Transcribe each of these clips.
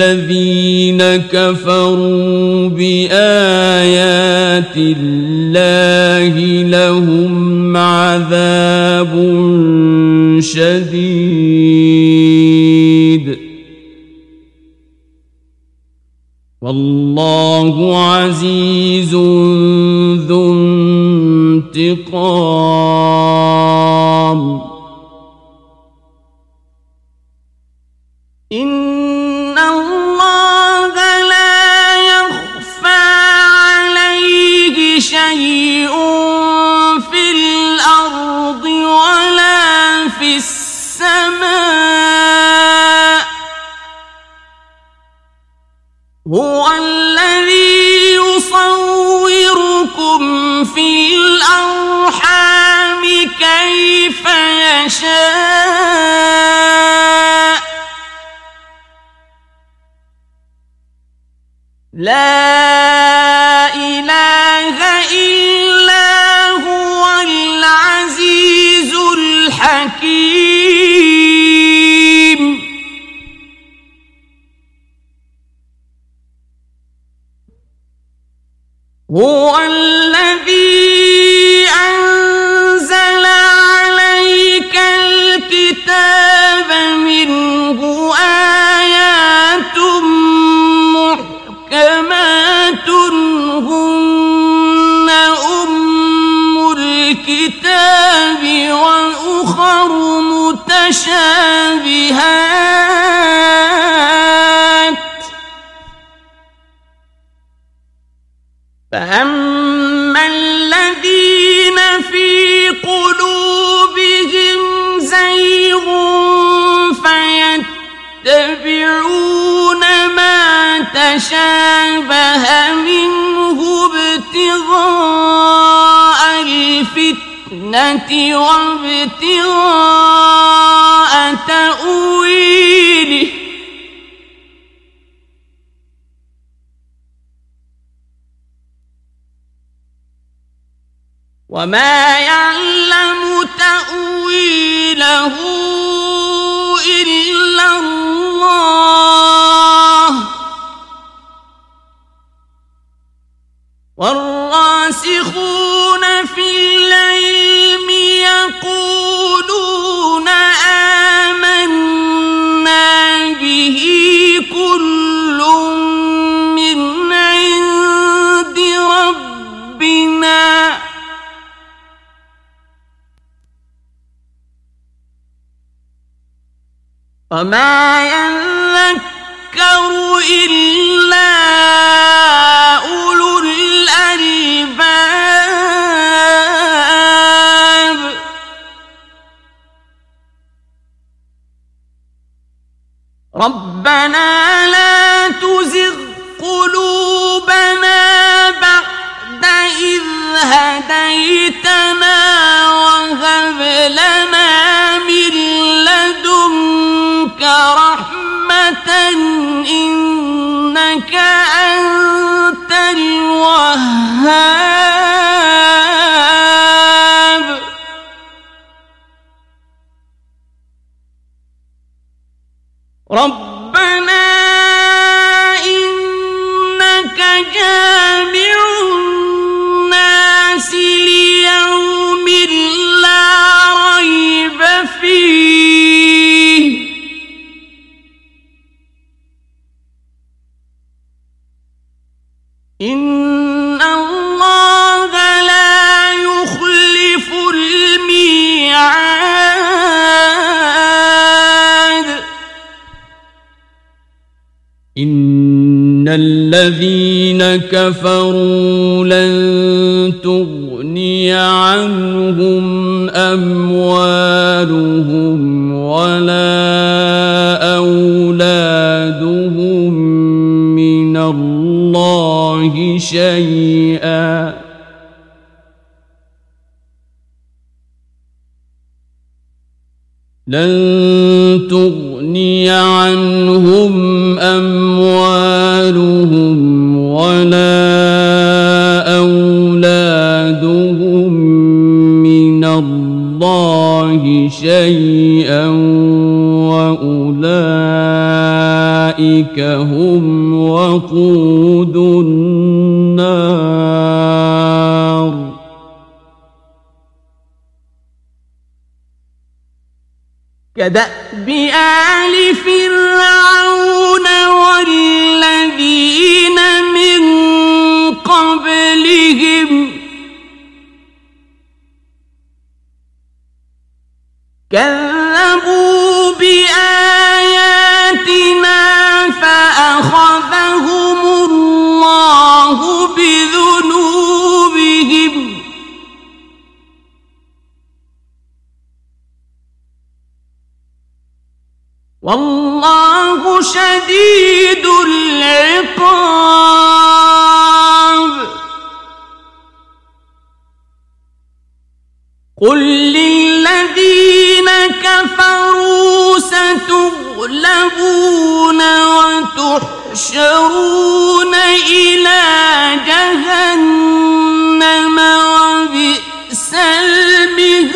الذين كفروا بآيات الله لهم عذاب شديد. والله عزيز ذو انتقام. Tuhan. كفروا لن تغني عنهم أموالهم ولا أولادهم من الله شيئا. لن كدأب آل فرعون والذين من قبلهم كذبوا بآياتنا فأخذهم الله بذنوبهم ستغلبون وتحشرون إلى جهنم وبئس المهاد.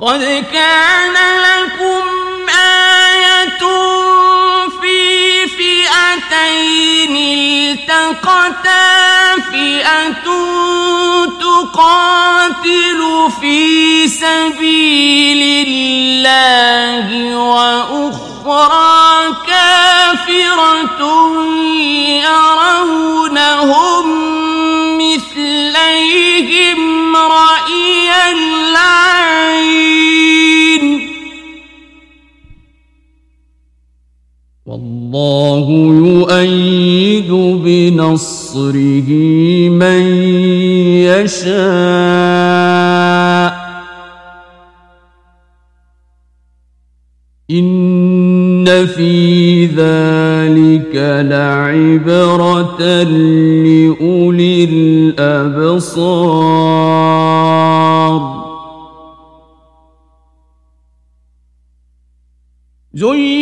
قد كان لكم آية في فئتين التقتا فئة تقاتل في سبيل الله وأخرى كافرة يرونهم مثليهم رأي العين. والله يؤيد بنصره من يشاء. إن في ذلك لعبرة لأولي الأبصار. زين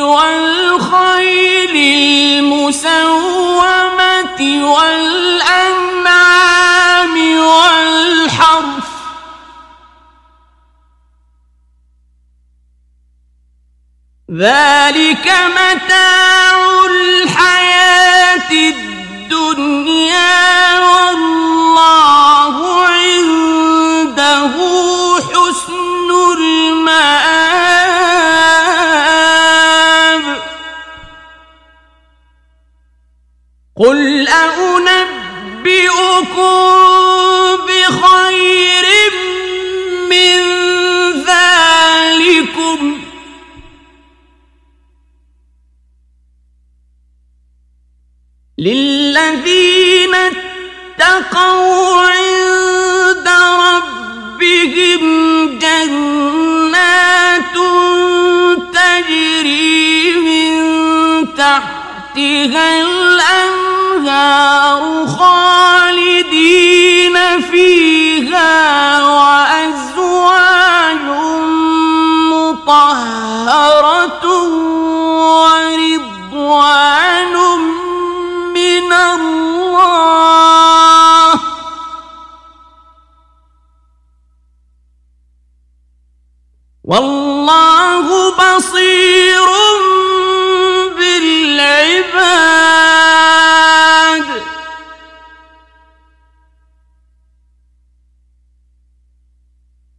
والخيل المسومة والأنعام والحرث ذلك متاع الحياة الدنيا والله عنده حسن المآب قل أنبئكم بخير من ذلكم للذين اتقوا عند ربهم جنات تجري من تحتها الأنهار خالدين فيها وأزواج مطهرة ورضوان من الله. والله بصير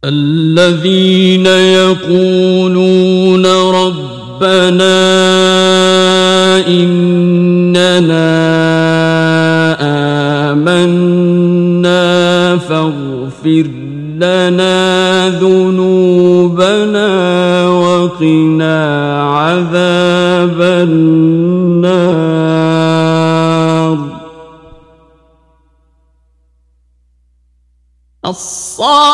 الذين يقولون ربنا إننا آمنا فاغفر لنا ذنوبنا وقنا عذاب النار. الصابرين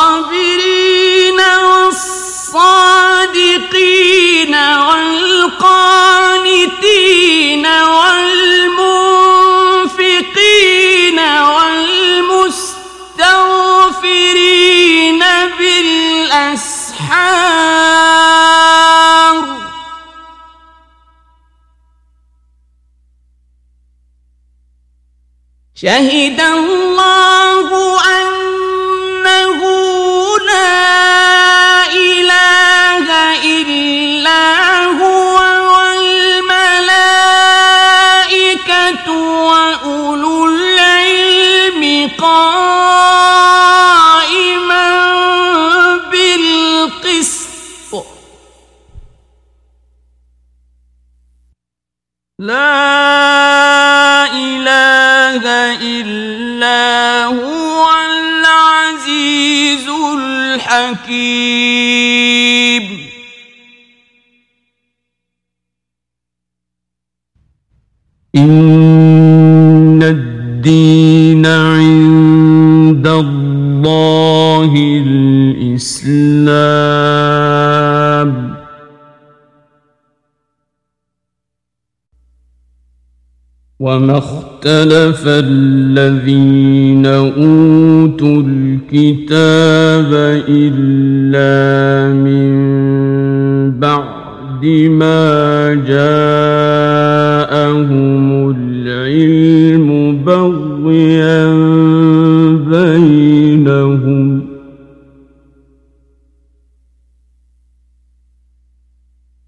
شہیدم إلا هو العزيز الحكيم. إن الدين عند الله الإسلام. وما اختلف الذين أوتوا الكتاب إلا من بعد ما جاءهم العلم بغيا بينهم.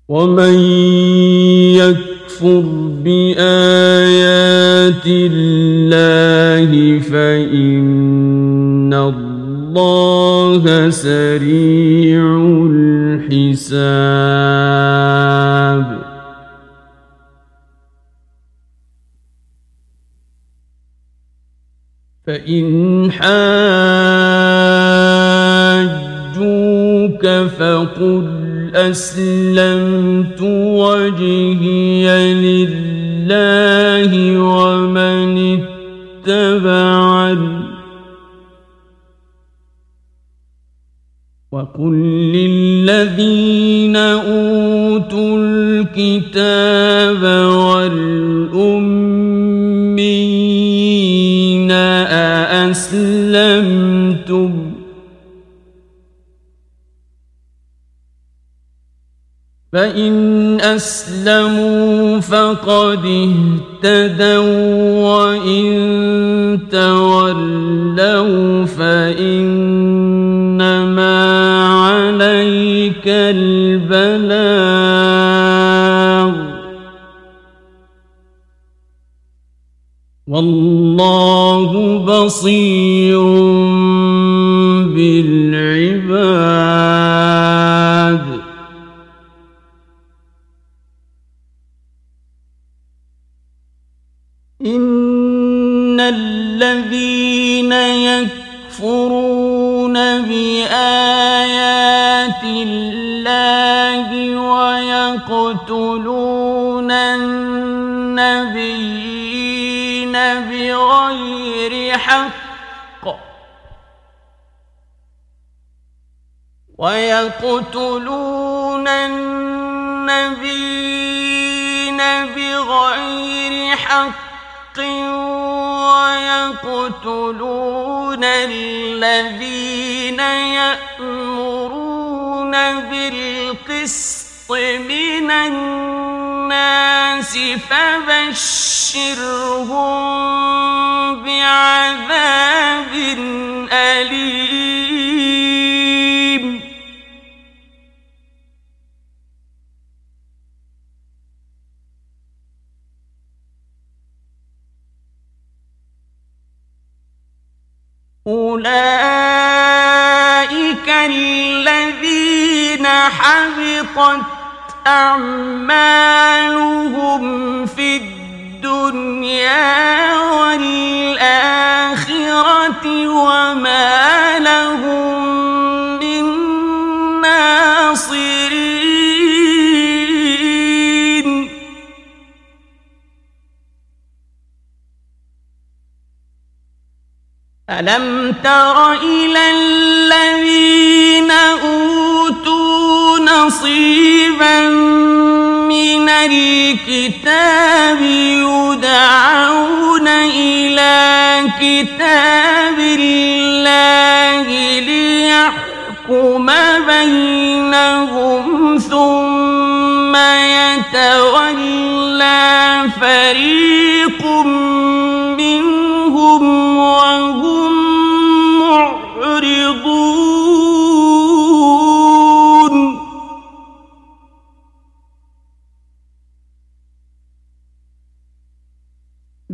ومن الله فإن الله سريع الحساب فإن حاجوك فقل أسلمت اتبعني وقل للذين أوتوا الكتاب والأمين أأسلمتم؟ فإن أسلموا فقد اهتدوا وإن تولوا فإنما عليك البلاغ والله بصير بالعباد بغير حق ويقتلون النبيين بغير حق ويقتلون الذين يأمرون بالقسط من الناس بعذاب أليم. أولئك الذين حبطت أعمالهم في الدنيا والآخرة وما لهم من ناصرين. ألم تر إلى الذين أوتوا نصيبا من الكتاب يدعون إلى كتاب الله ليحكم بينهم ثم يتولى فريق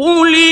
قل اللهم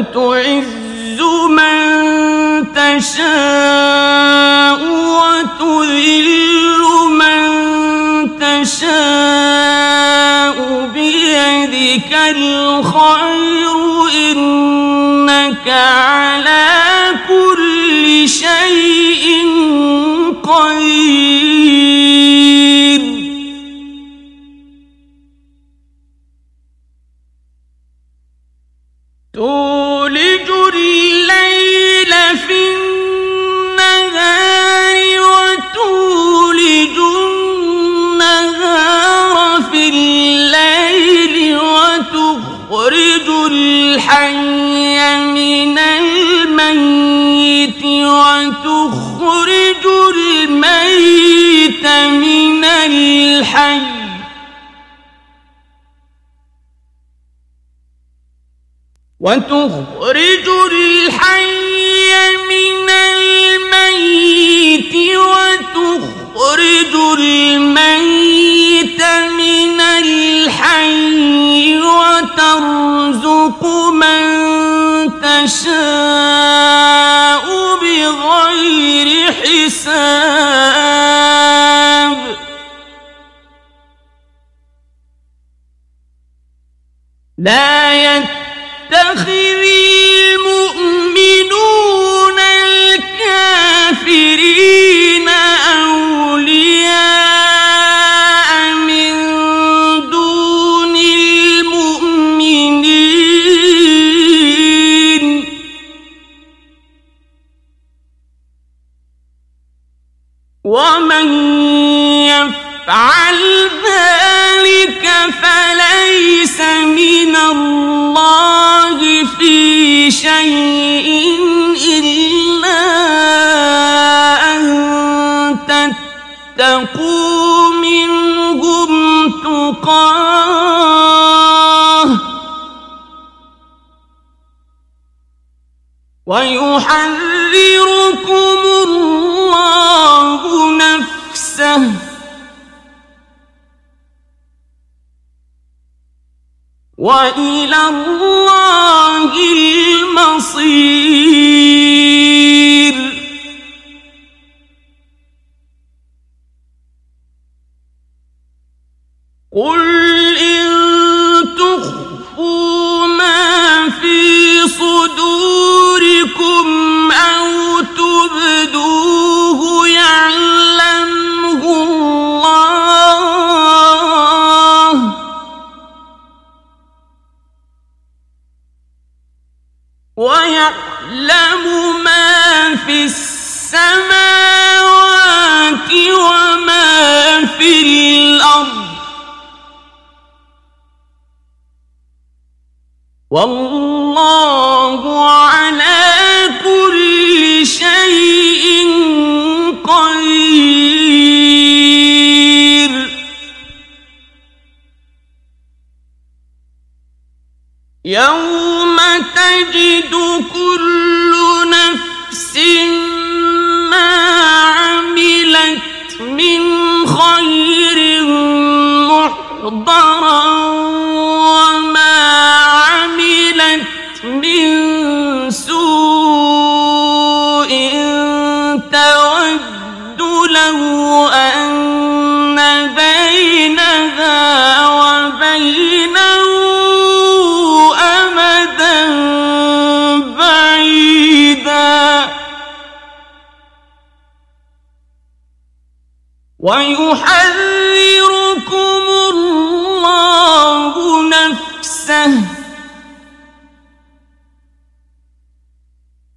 وتعز من تشاء وتذل من تشاء بيدك الخير إنك على كل شيء قدير. الحي من الميت وتخرج الميت من الحي. وتخرج الحي من الميت وتخرج الميت من الحي وترزق من يشاء بغير حساب. لا يتخذ فليس من الله في شيء إلا أن تتقوا منهم تقاه ويحذركم الله نفسه وإلى الله المصير. ويعلم ما في السماوات وما في الأرض. والله على لو أن بينها وبينه أمدا بعيدا ويحذركم الله نفسه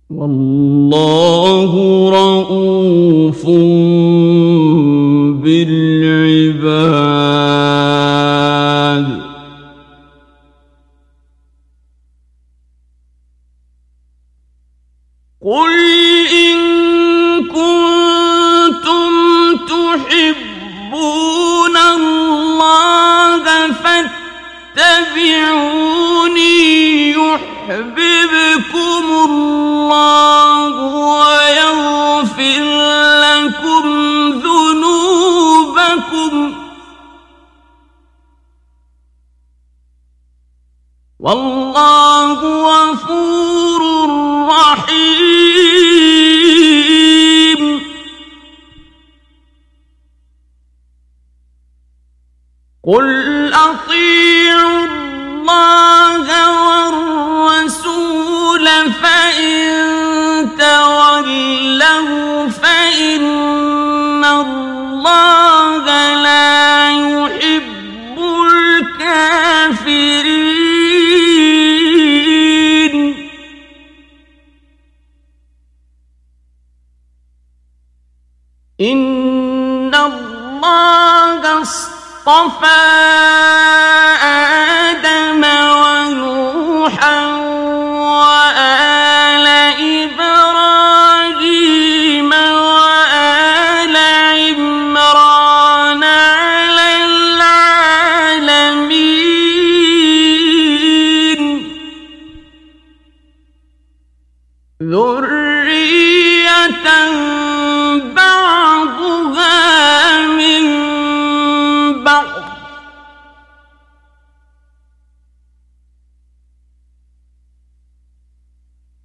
والله رؤوف الله اصطفى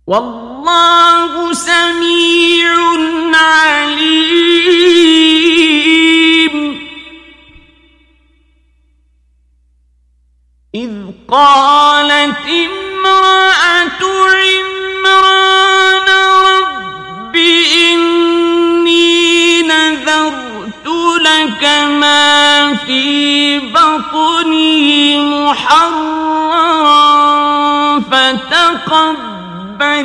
والله سميع عليم. إذ قالت امرأة عمران رب إني نذرت لك ما في بطني محررا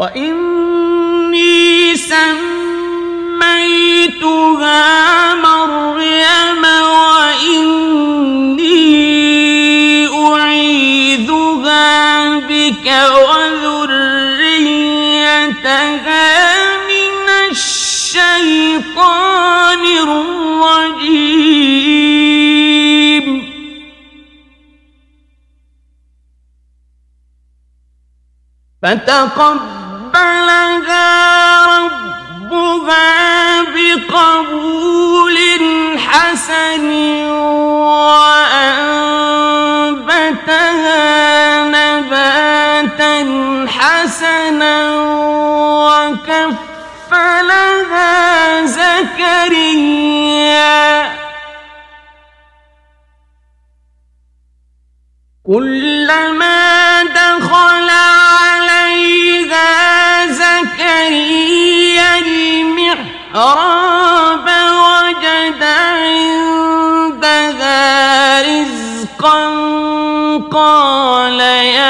وإني سميتها مريم وإني أعيذها بك وذريتها من الشيطان الرجيم ربها بقبول حسن وأنبتها نباتا حسنا وكفلها زكريا. كلما دخل زكريا المحراب وجد عندها رزقا قال يا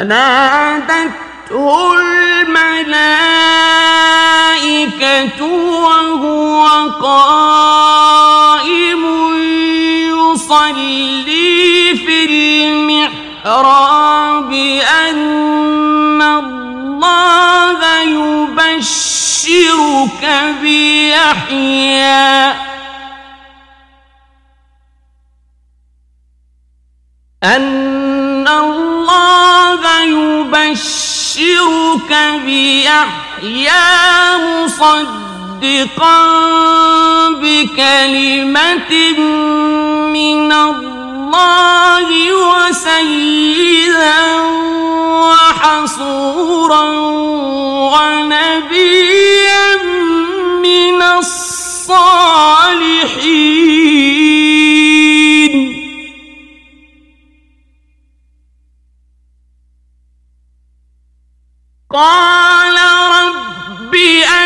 فنادته الملائكة وهو قائم يصلي في المحراب أن الله يبشرك بيحيى. أن الله الله يبشرك بيحيى مصدقا بكلمة من الله وسيدا وحصورا ونبيا من الصالحين. قال رب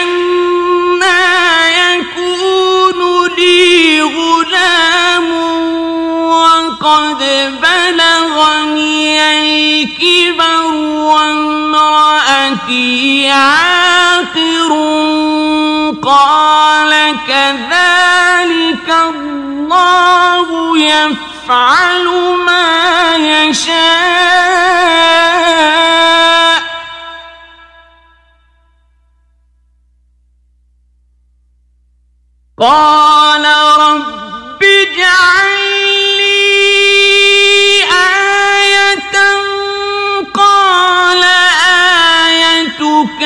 أنا يكون لي غلام وقد بلغني الكبر وامرأتي عاقر قال كذلك الله يفعل ما يشاء. قال رب اجعل لي آية قال آيتك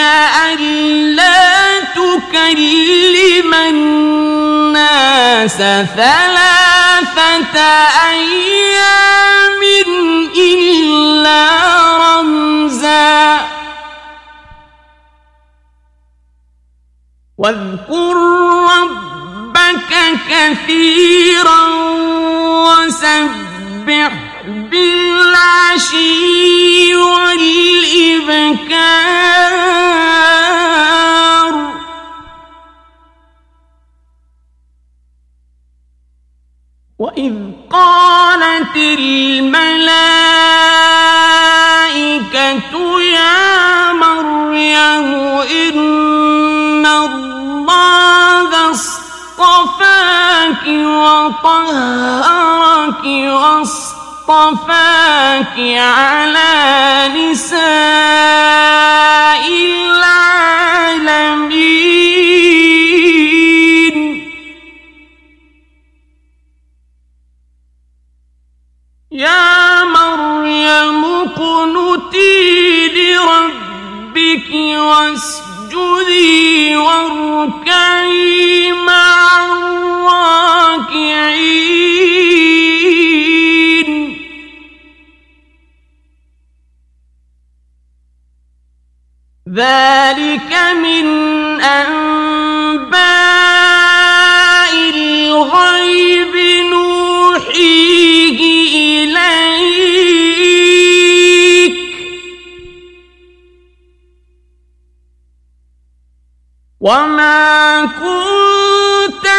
ألا تكلم الناس ثلاثة أيام إلا رمزا. واذكر ربك كثيرا وسبح بالعشي والإبكار. وإذ قالت الملائكة يا مريم إن الله اصطفاك وطهرك واصطفاك على نساء العالمين يا مريم اقنتي لربك واسجدي واركعي مع الراكعين ذلك من أنباء الغيب نوحيه إليك. وما كنت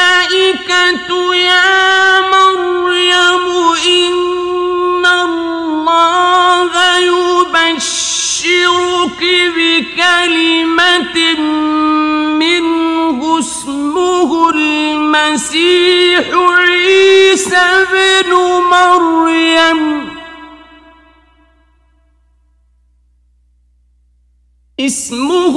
الملائكة يا مريم إن الله يبشرك بكلمة منه اسمه المسيح عيسى بن مريم. اسمه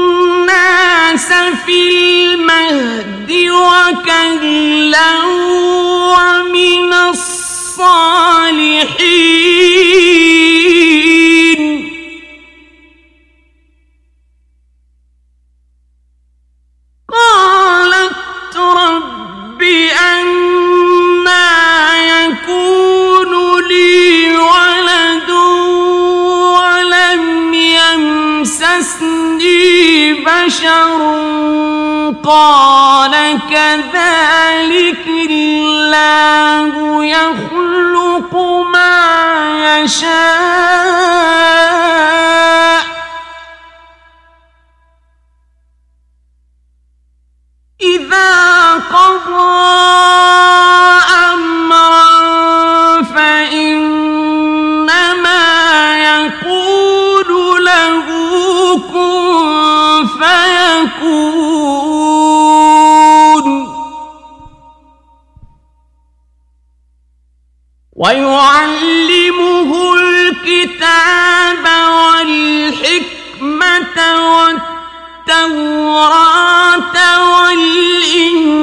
الناس في المهد وكلا ومن الصالحين. بشر قال كذلك الله يخلق ما يشاء. إذا قضى ويعلمه الكتاب والحكمة والتوراة والإنجيل.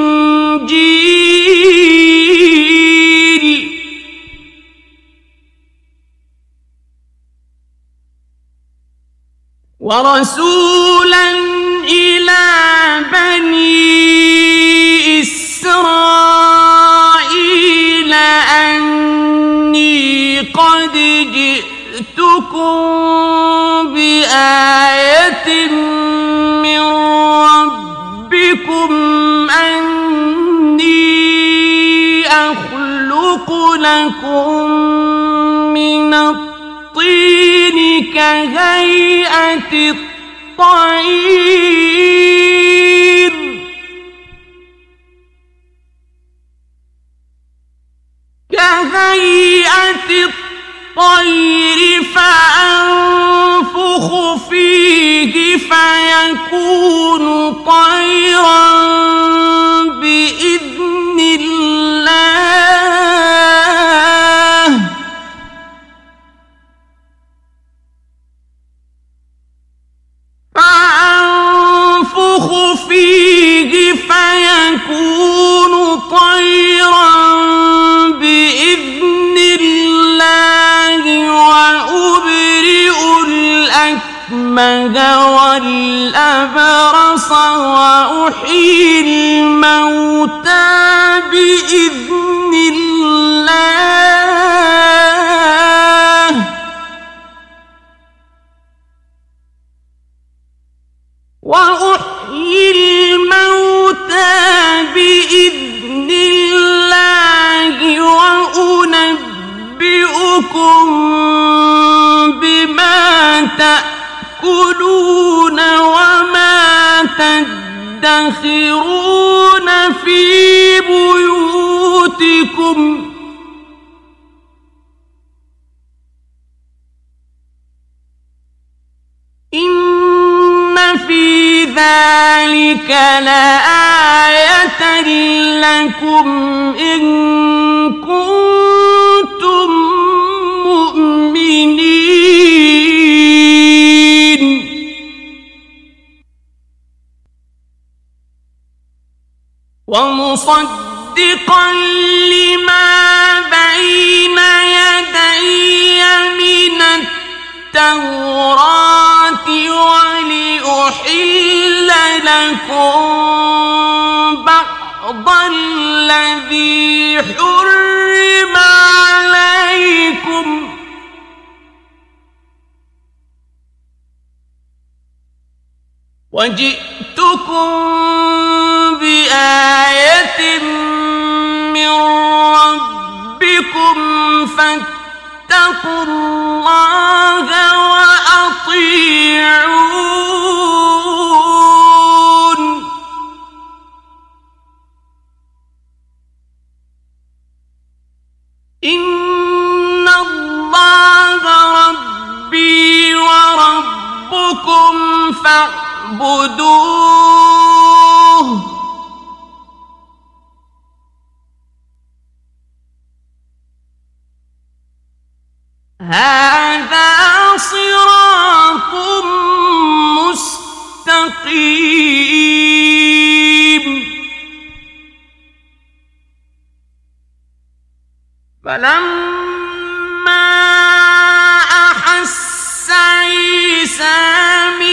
ورسولا إلى بني لكم من الطين كهيئة الطير. كهيئة الطير فأنفخ فيه فيكون طيرا الأكمه والأبرص وأحيي الموتى بإذن الله. تدخرون في بيوتكم. إن في ذلك لآية لكم إن ومصدقا لما بين يدي من التوراة ولأحل لكم بعض الذي حرم عليكم. وجئتكم بآية فاتقوا الله وأطيعون. إن الله ربي وربكم فاعبدوه. هذا صراط مستقيم. فلما أحس عيسى منهم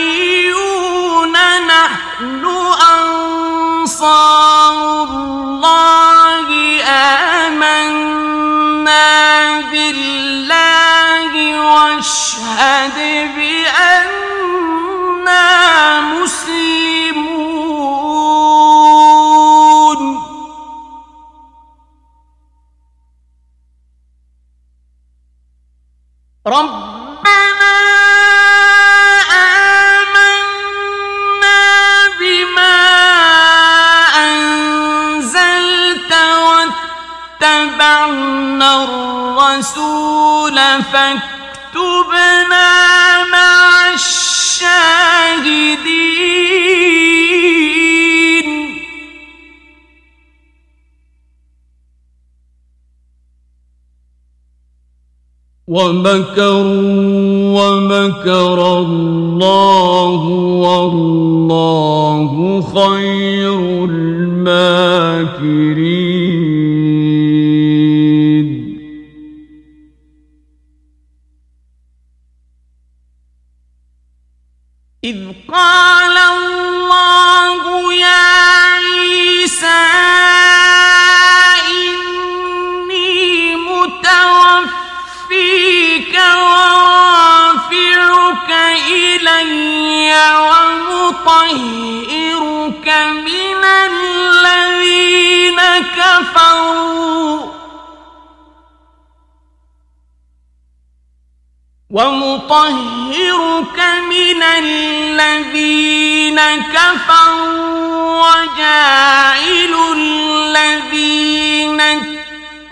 الحواريون نحن أنصار الله آمنا بالله واشهد بأننا مسلمون. ربنا الرسول فاكتبنا الشاهدين. ومكروا ومكر الله والله خير الماكرين.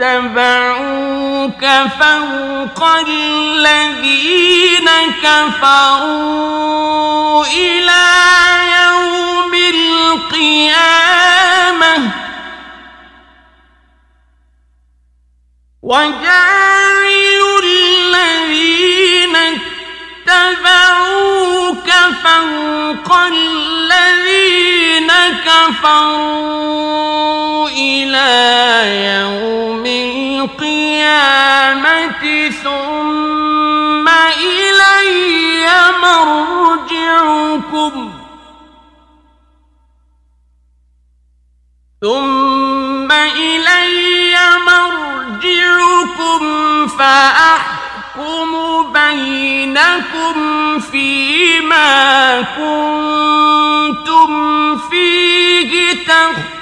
اتبعوك فوق الذين كفروا إلى يوم القيامة. وجاعل الذين اتبعوك فوق الذين كفروا إلى يوم القيامة ثم إلي مرجعكم. ثم إلي مرجعكم فأحكم بينكم فيما كنتم فيه تختلفون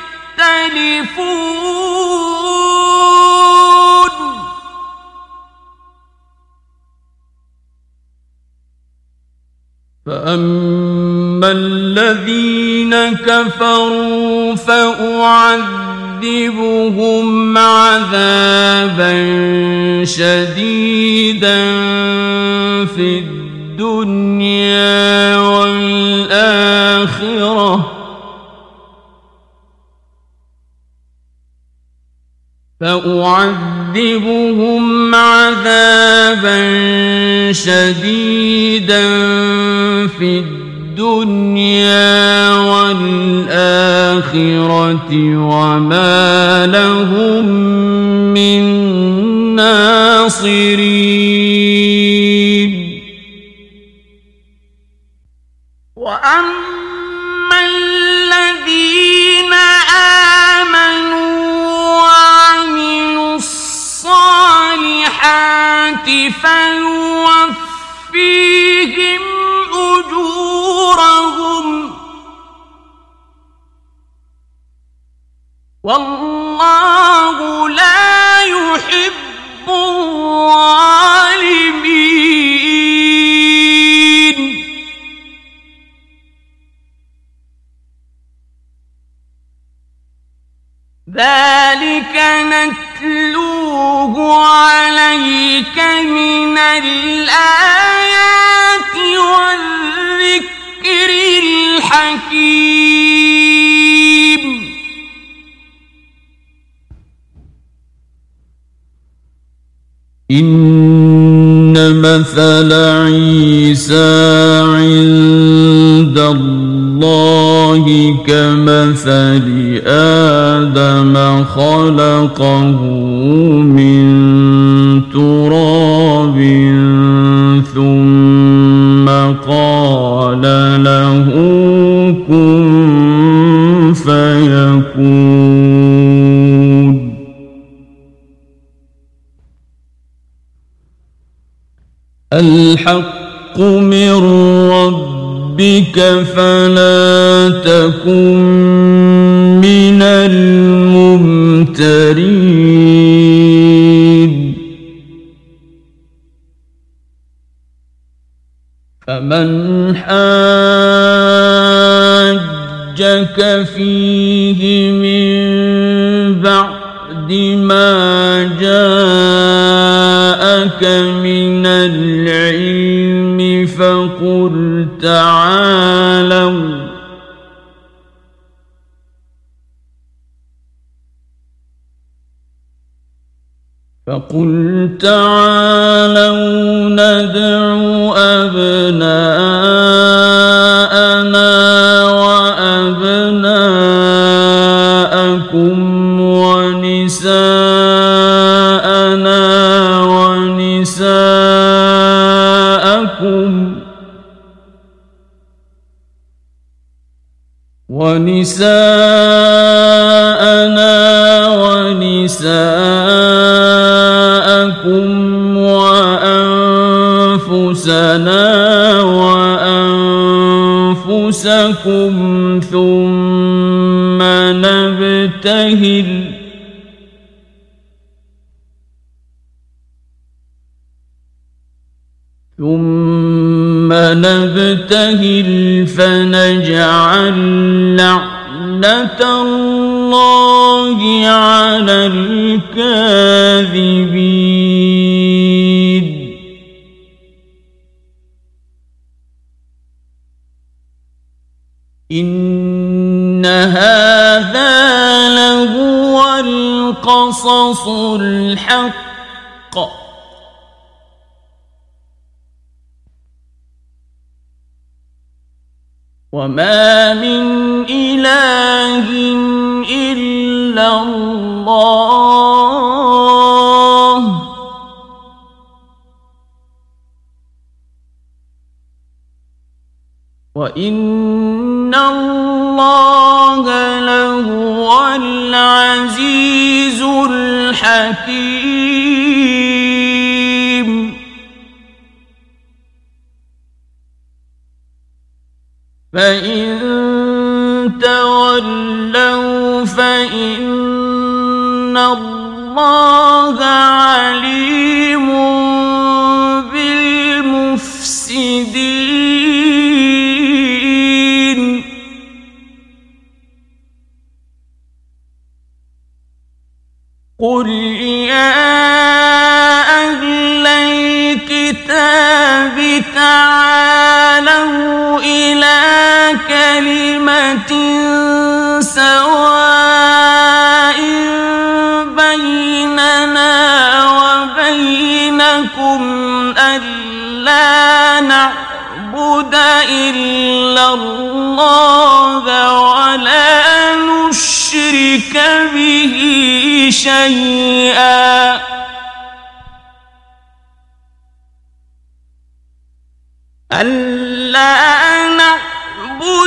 فأما الذين كفروا فأعذبهم عذابا شديدا في الدنيا والآخرة. فأعذبهم عذابا شديدا في الدنيا والآخرة وما لهم من ناصرين. إن مثل عيسى عند الله كمثل آدم خلقه من ربك فلا تكن من الممترين. فمن حاجك فيه فقل تعالوا ندع أبناءنا وأبناءكم ونساءنا ونساءكم ونساءنا ونساءكم نبتهل فنجعل لعنة الله على الكاذبين. إن هذا لهو القصص الحق وما من إله إلا الله وإن الله لهو العزيز الحكيم فإن تولوا فإن الله عليم بالمفسدين قل يا أهل الكتاب تعالوا إلى كلمة سواء بيننا وبينكم ألا نعبد إلا الله ولا نشرك به شيئا. ألا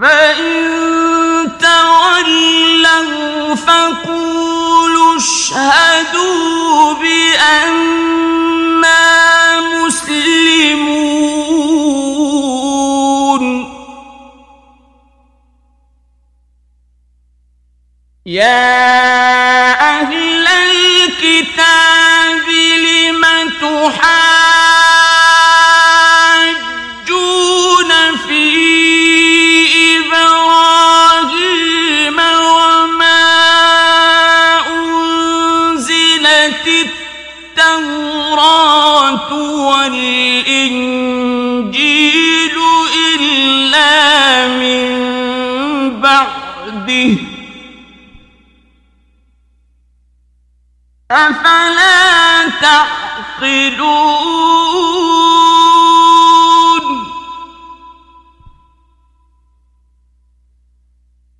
فإن تولوا فقولوا اشهدوا بأننا مسلمون يا أفلا تعقلون.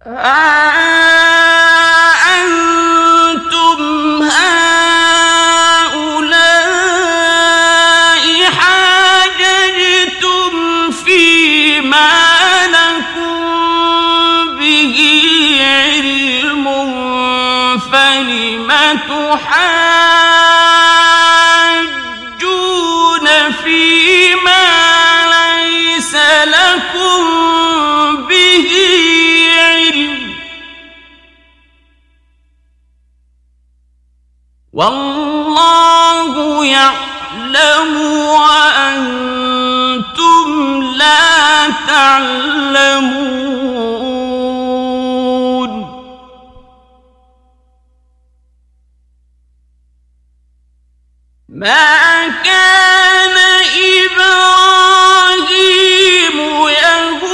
أأنتم والله يعلم وأنتم لا تعلمون. ما كان إبراهيم يهود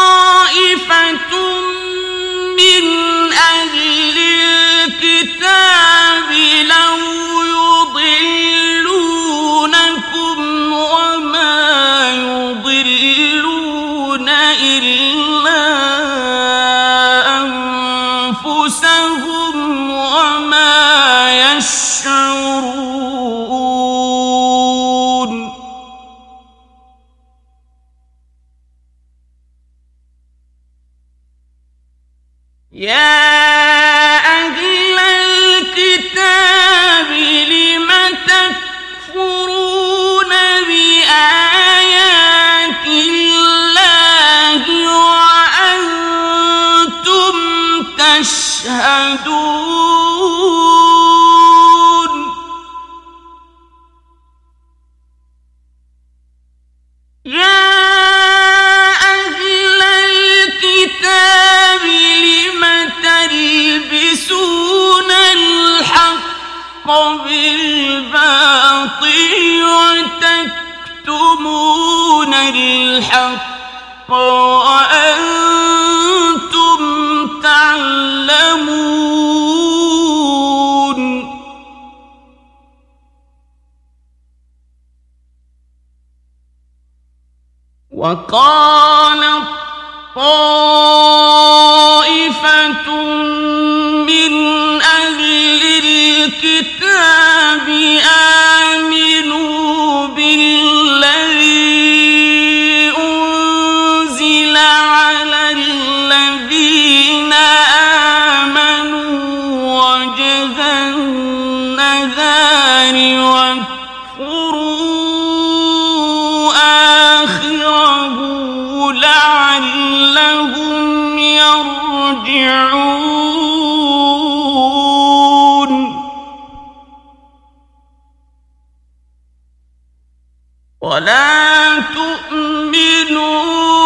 طائفة من أهل الكتاب لو الحق وأنتم تعلمون. وقال ولا تؤمنون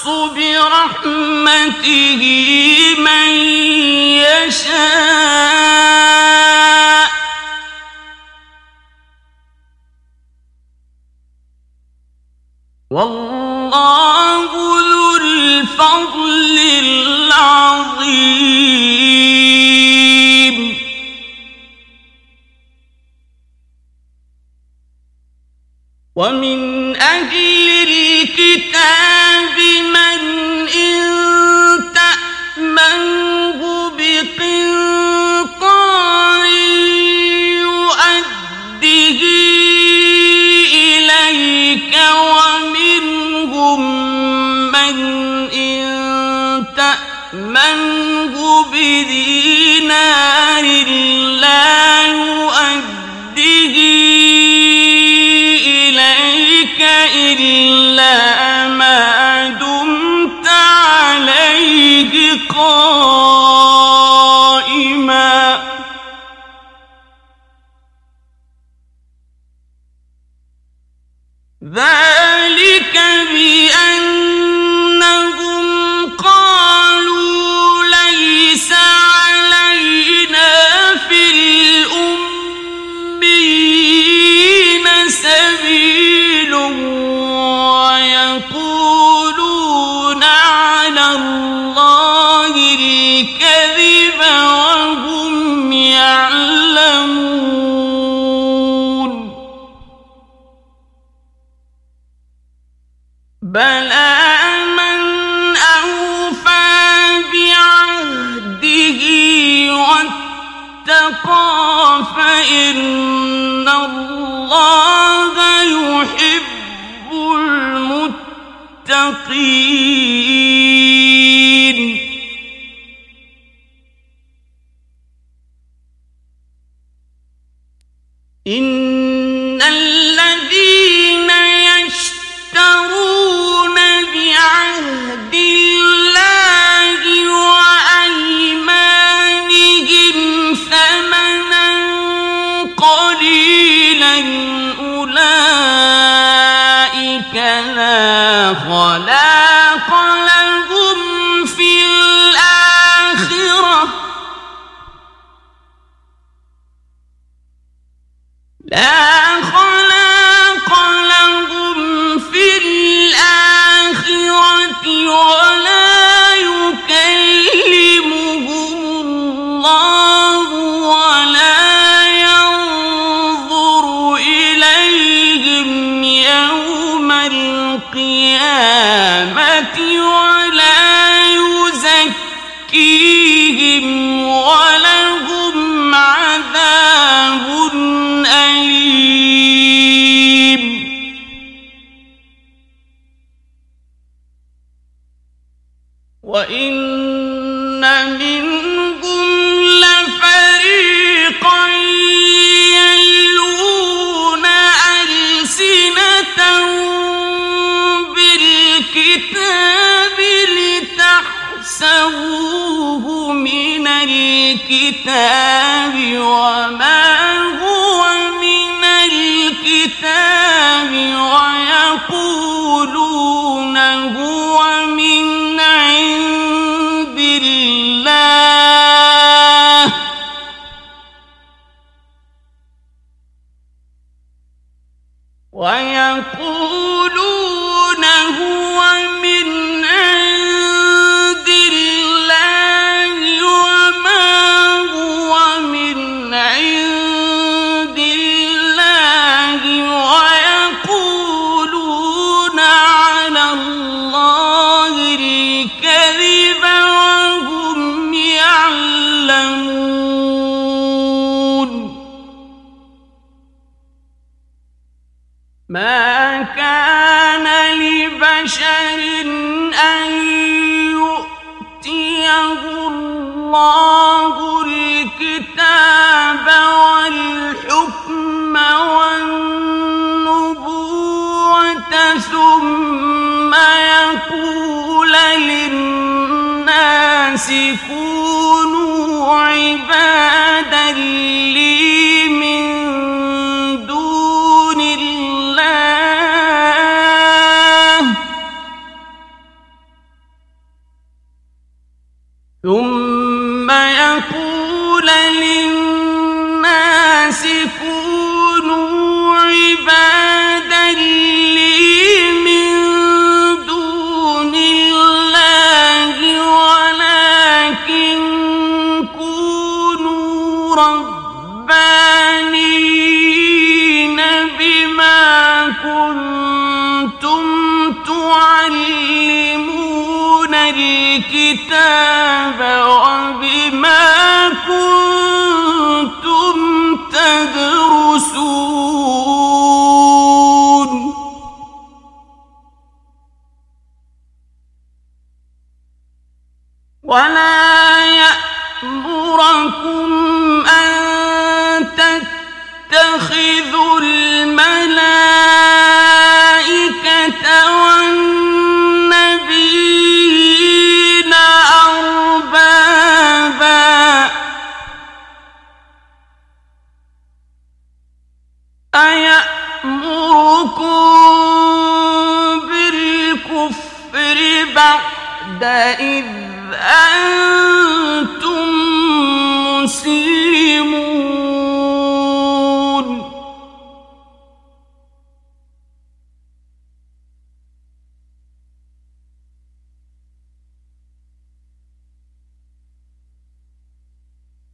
يختص برحمته من يشاء والله قليلا القيامة الكتاب وما الناس عبادا الكتاب وبما كنتم تدرسون. ولا إذ أنتم مسلمون.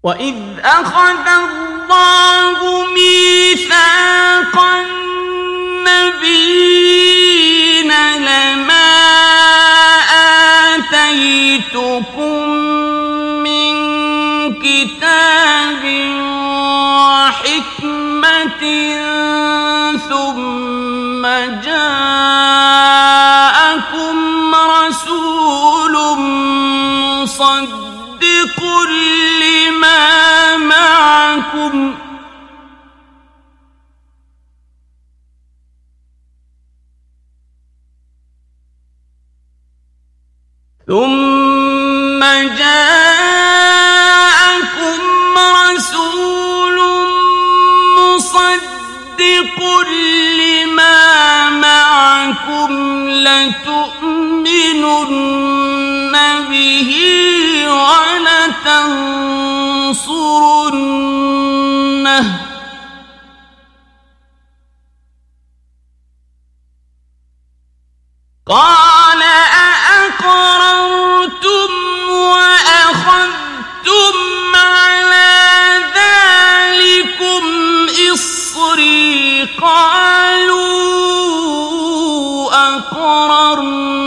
وإذ أخذ الله ميثاق معكم ثم جاءكم رسول مصدق لما معكم لتؤمنن به ولتنصرنه قال أأقررتم وأخذتم على ذلكم إصري؟ قالوا أقررنا.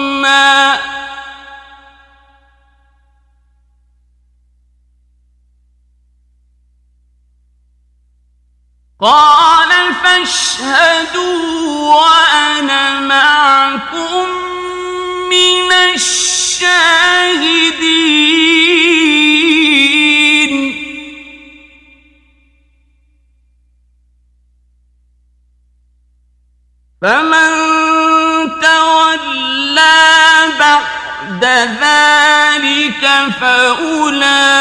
قال فاشهدوا وأنا معكم. من الشاهدين فمن تولى بعد ذلك فأولئك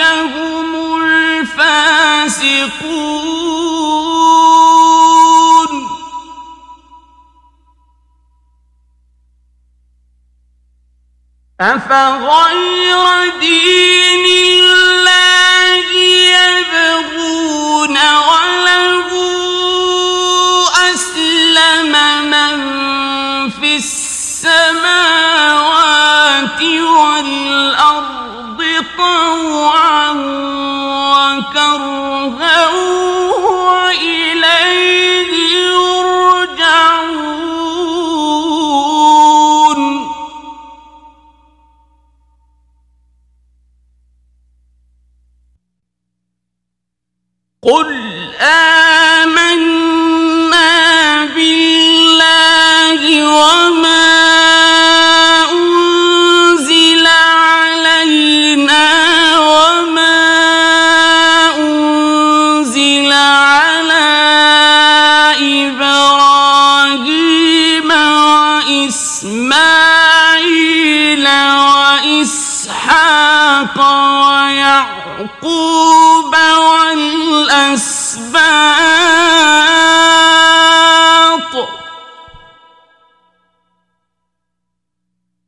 هم الفاسقون أفغير دين الله يبغون وله أسلم من في السماوات والأرض طوعا وكرها وما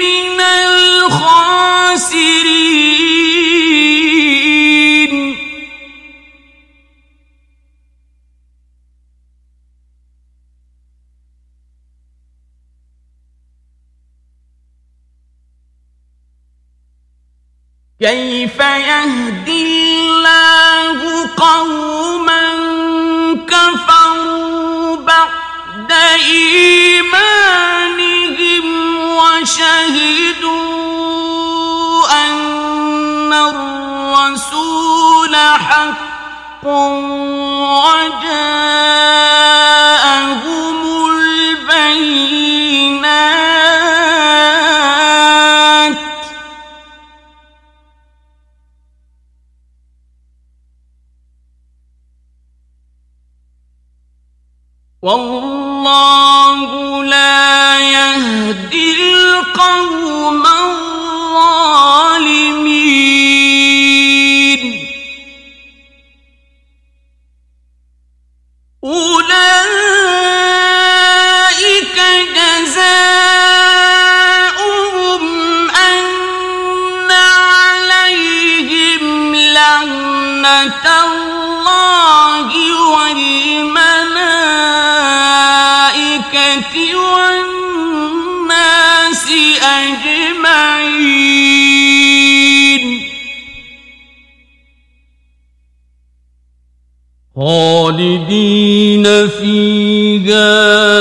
من الخاسرين.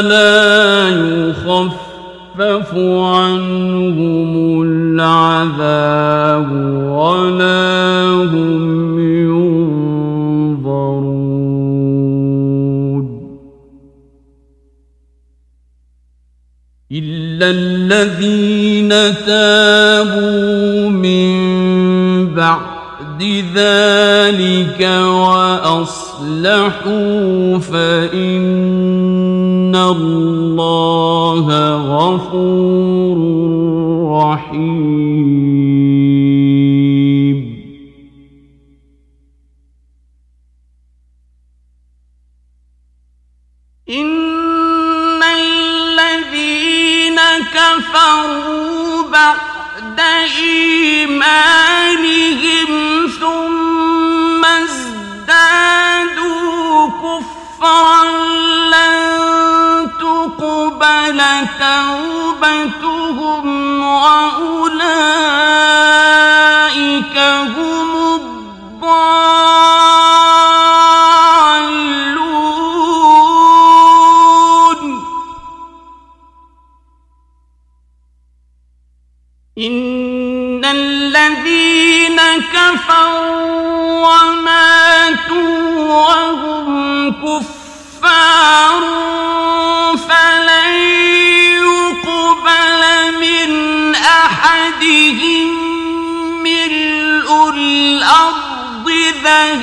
لا يخفف عنهم العذاب ولا هم ينظرون. إلا الذين تابوا من بعد ذلك وأصلحوا فإن غفور رحيم.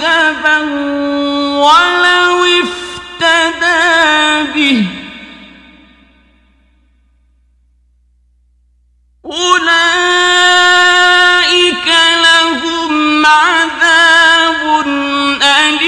ذهبا ولو افتدى به. أولئك لهم عذاب أليم.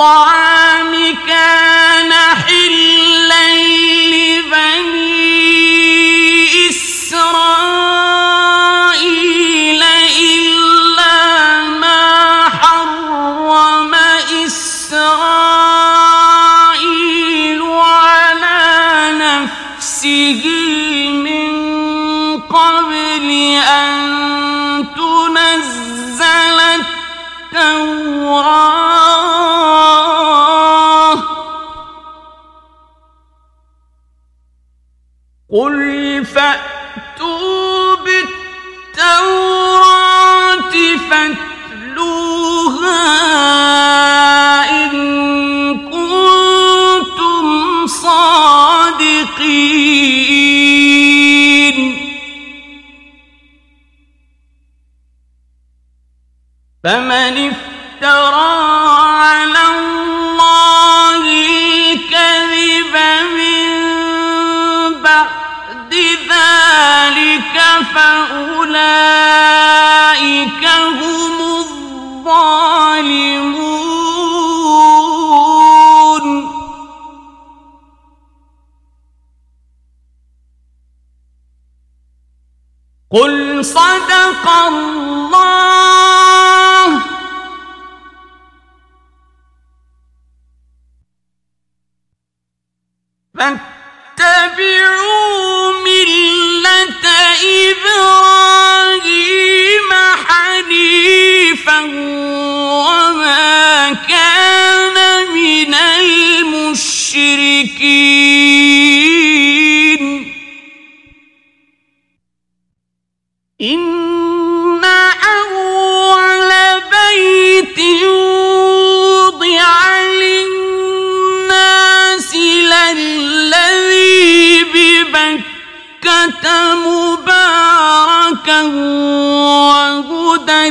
الطعام كان حلا لبني صدق الله. فاتبعوا ملة إبراهيم حنيفا وما كان من المشركين. وهدى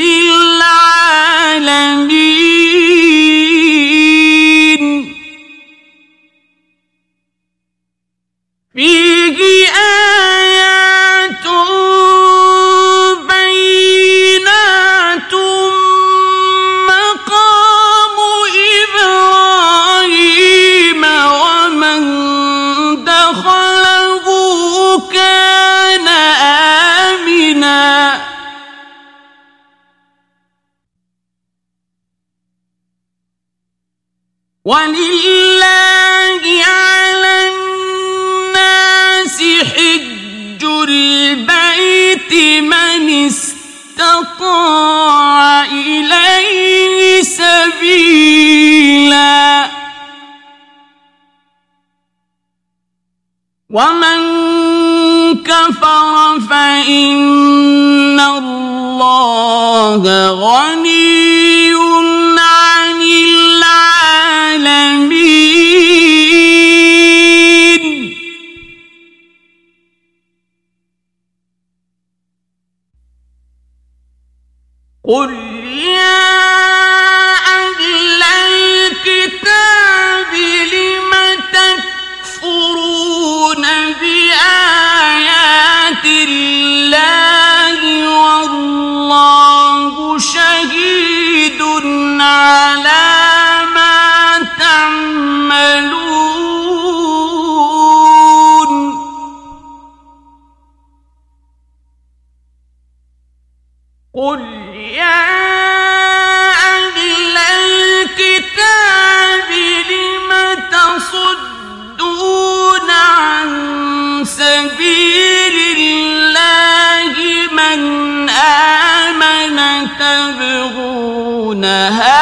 للعالمين ومن كفر فإن الله غني عن العالمين. قل يا يبغونها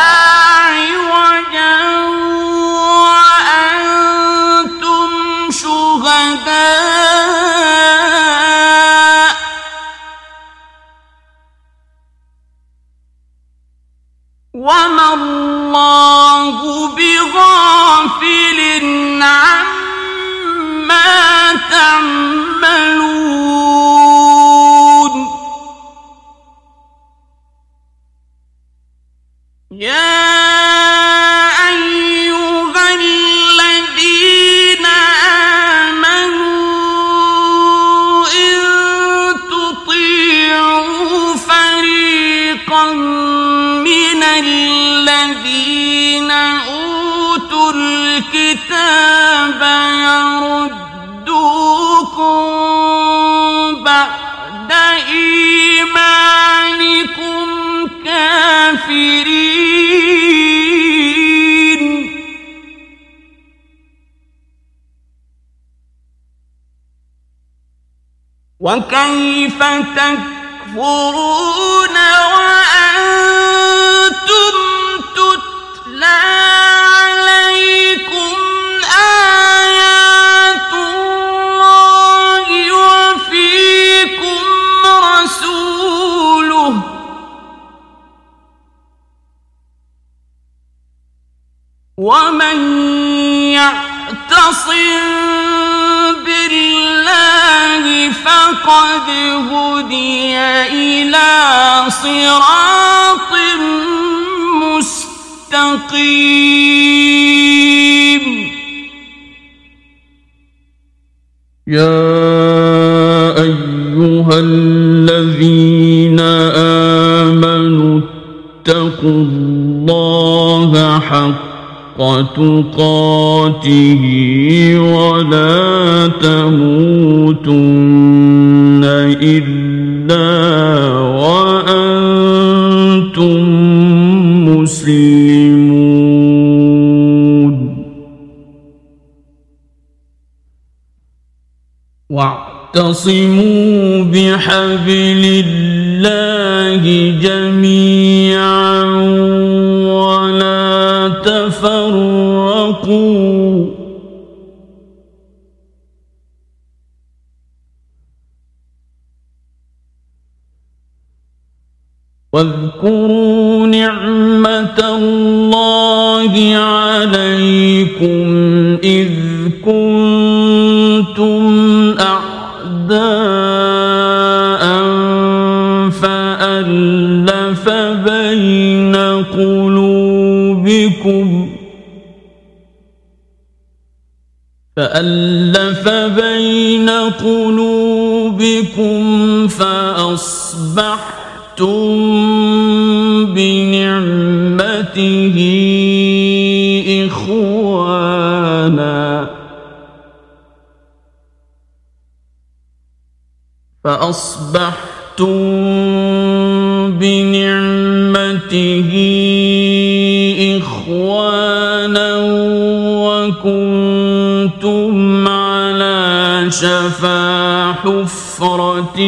وكيف تكفرون وأنتم تتلى عليكم آيات الله وفيكم رسوله ومن يعتصم فقد هدي إلى صراط مستقيم. يا أيها الذين آمنوا اتقوا الله تقاته ولا تموتن إلا وأنتم مسلمون. واعتصموا بحبل الله جميعا. واذكروا نعمة الله عليكم إذ كنتم أعداء فألف بين قلوبكم فألف بين فأصبحتم بنعمته إخوانا وكنتم على شفا حفرة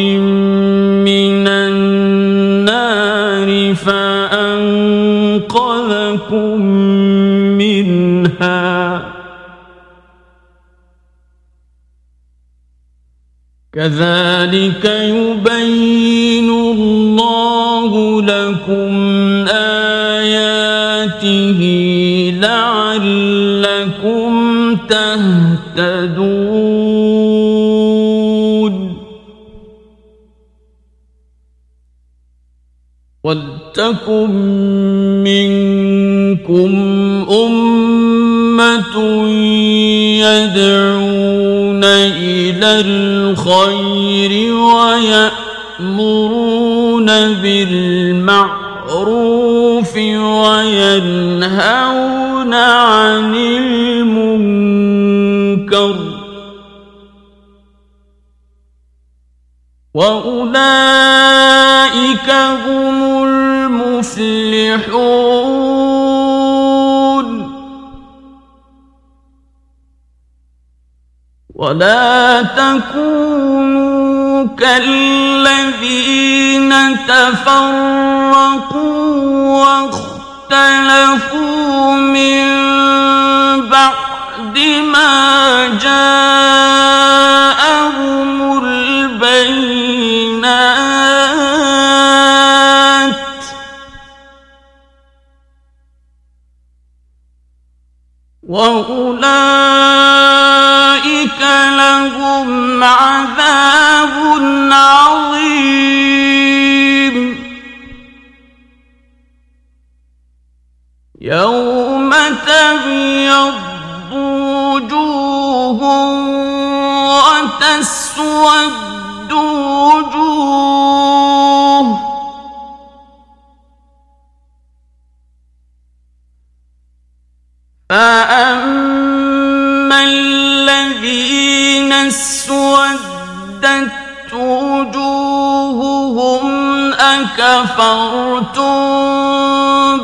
كذلك يبين الله لكم آياته لعلكم تهتدون. ولتكن منكم أمة يدعون إلى الخير ويأمرون بالمعروف وينهون عن المنكر وأولئك هم المفلحون ولا تكونوا كالذين تفرقوا واختلفوا من بعد ما جاءهم لهم عذاب عظيم. يوم تبيض وجوه وتسود وجوه. فأما أسودت وجوههم أكفرتم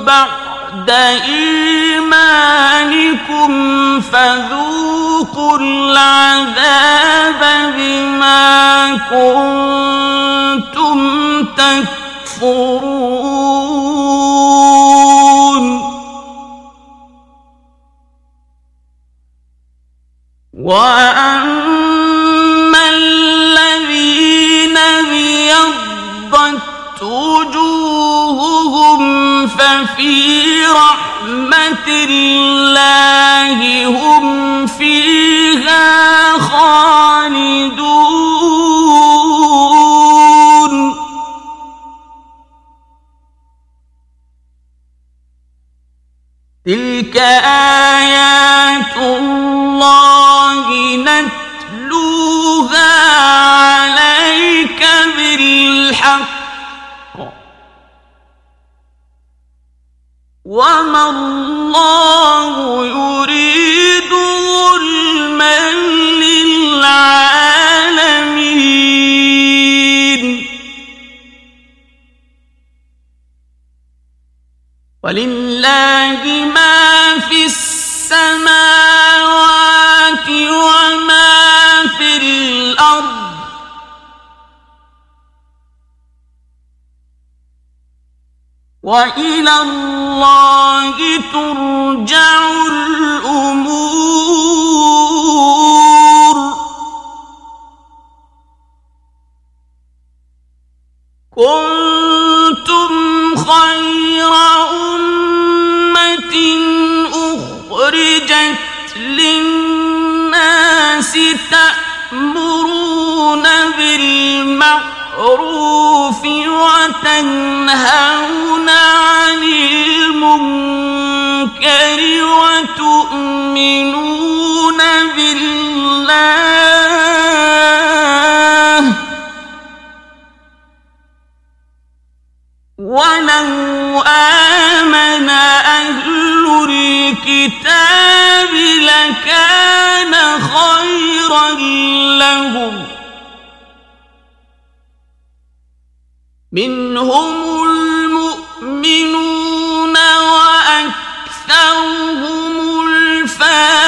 بعد إيمانكم فذوقوا العذاب بما كنتم تكفرون. وأما الله هم فيها خالدون. تلك آيات الله نتلوها عليك بالحق. وما الله يريد ظلما للعالمين. ولله ما في السماوات وما في الأرض. والى الله ترجع آمن أهل الكتاب لكان خيرا لهم. منهم المؤمنون وأكثرهم الفاسقون.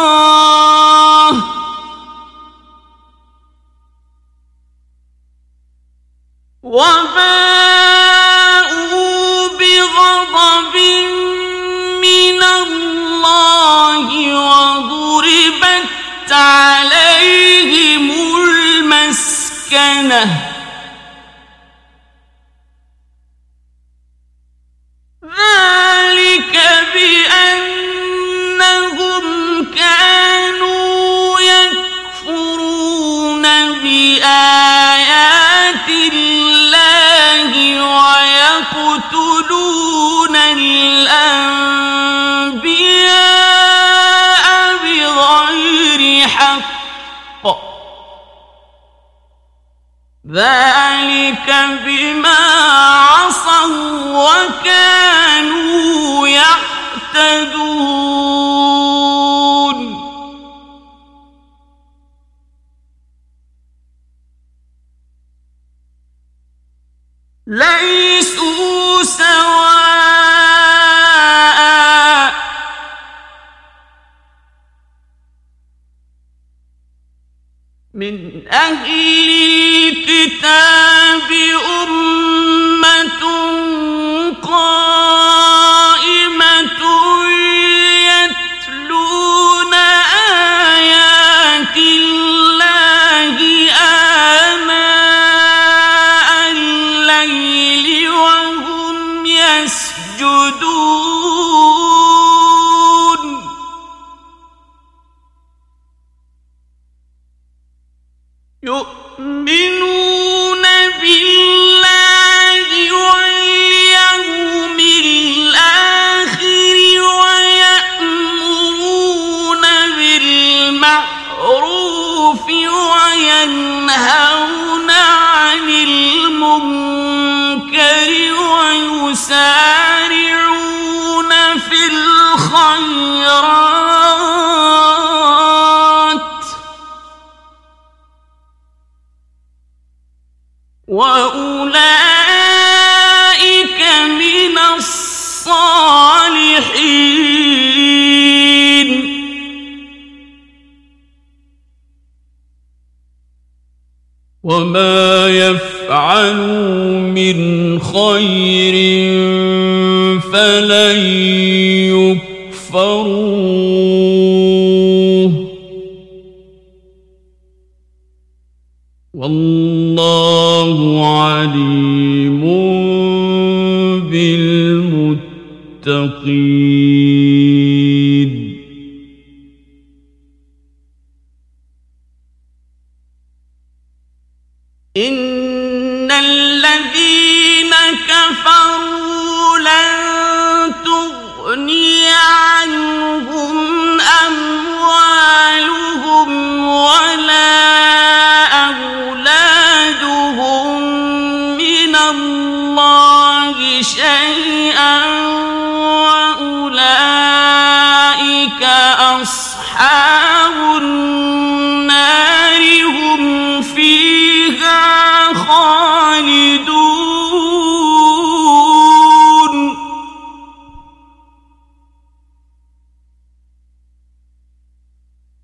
وباءوا بغضب من الله وضربت عليهم المسكنه ذلك بما عصوا وكانوا يعتدون. وما يفعلوا من خير فلن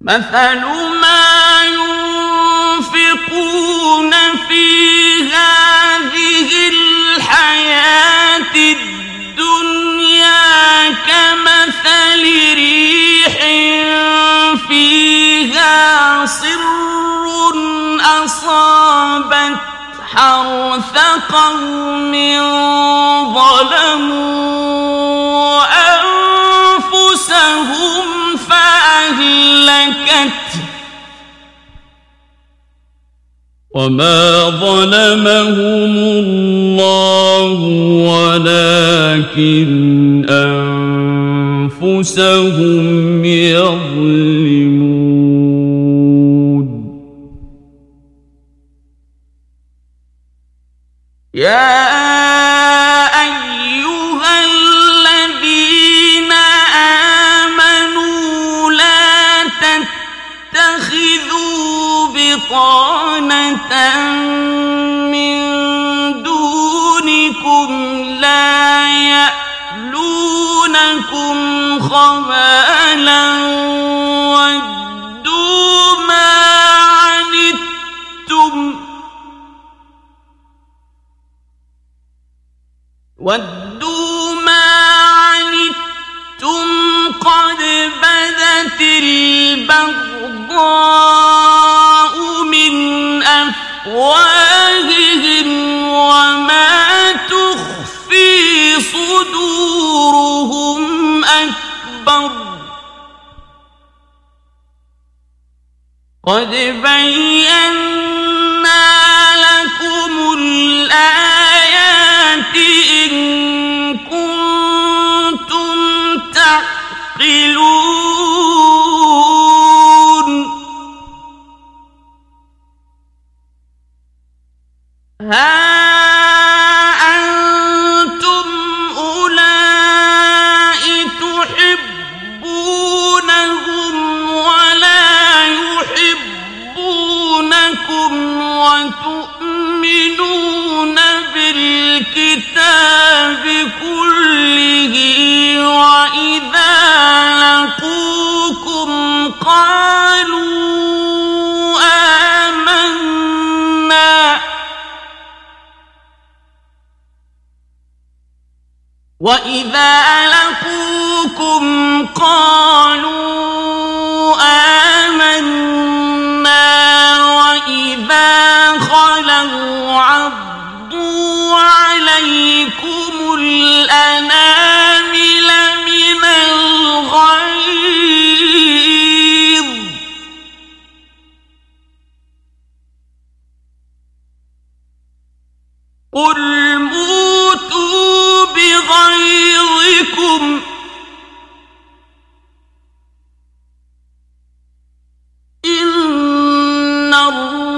مثل ما ينفقون في هذه الحياة الدنيا كمثل ريح فيها سر أصابت حرث قوم ظلموا أهلكت وما ظلمهم الله ولكن أنفسهم يظلمون.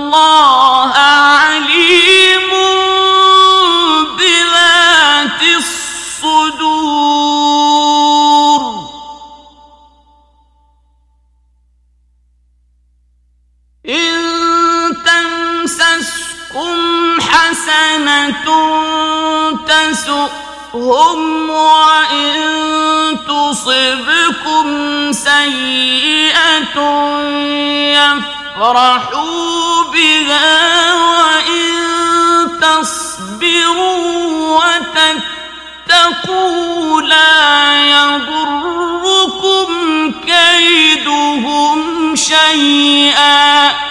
الله يضركم كيدهم شيئا.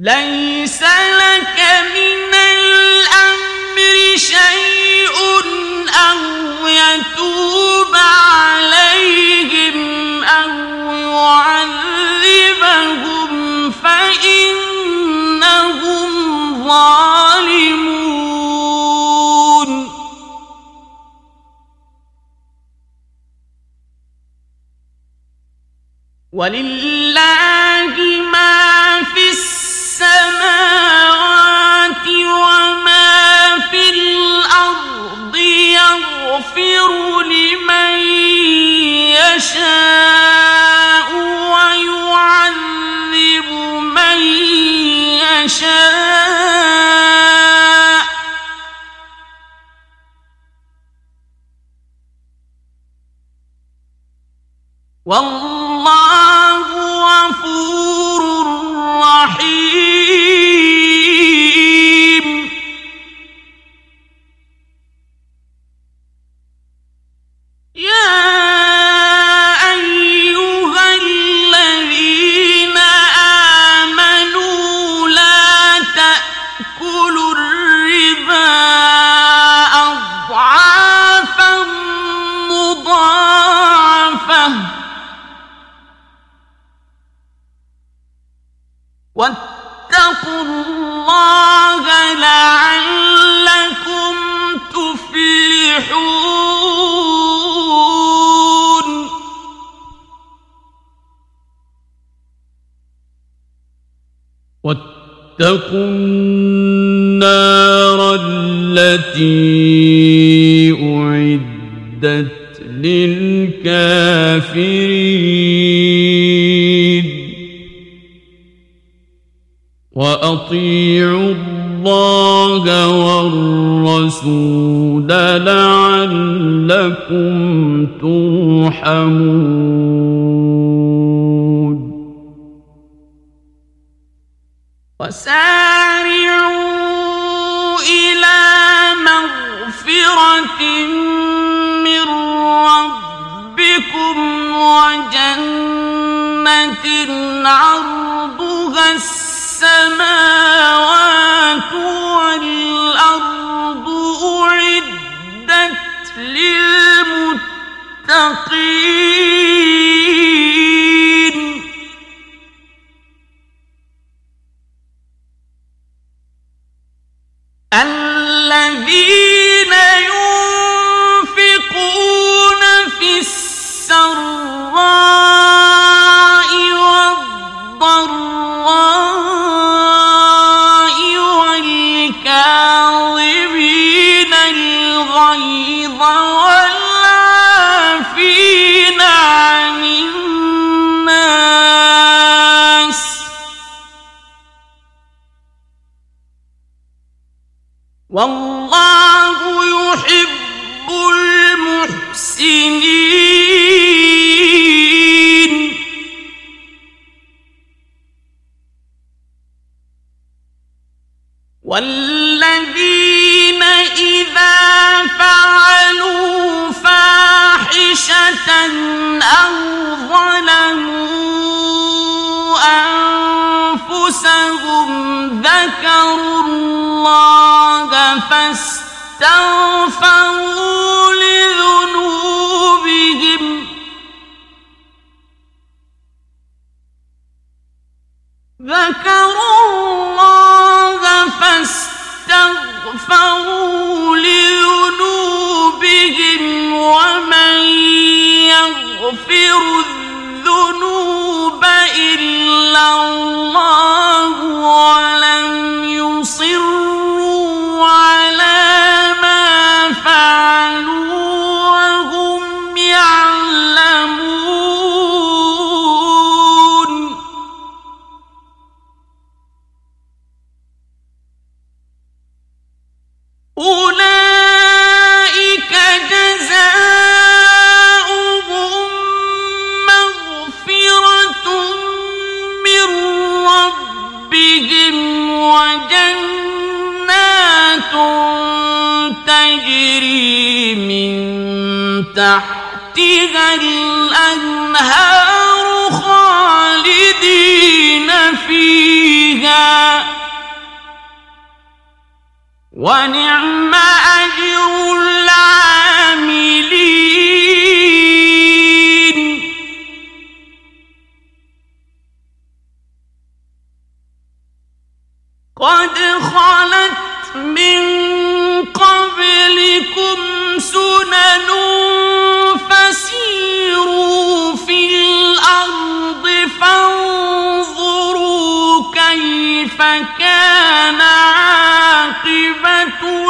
ليس لك من الأمر شيء أو يتوب عليهم أو يعذبهم فإنهم ظالمون. ولله والله واتقوا النار التي أعدت للكافرين. وأطيعوا الله والرسول لعلكم ترحمون. وسارعوا إلى مغفرة من ربكم وجنة عرض والله وجنات تجري من تحتها الأنهار خالدين فيها. ونعم أجر العاملين. كيف كان عاقبة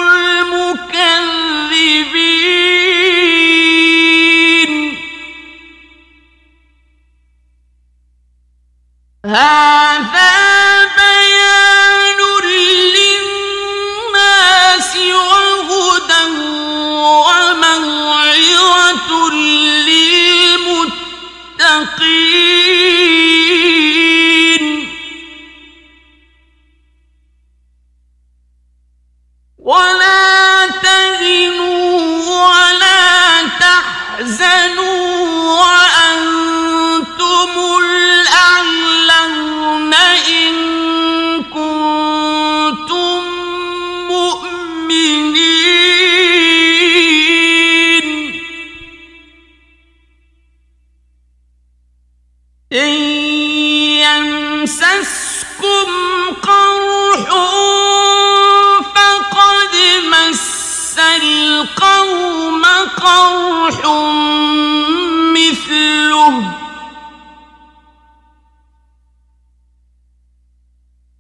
المكذبين. هذا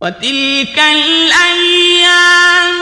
وتلك الأيام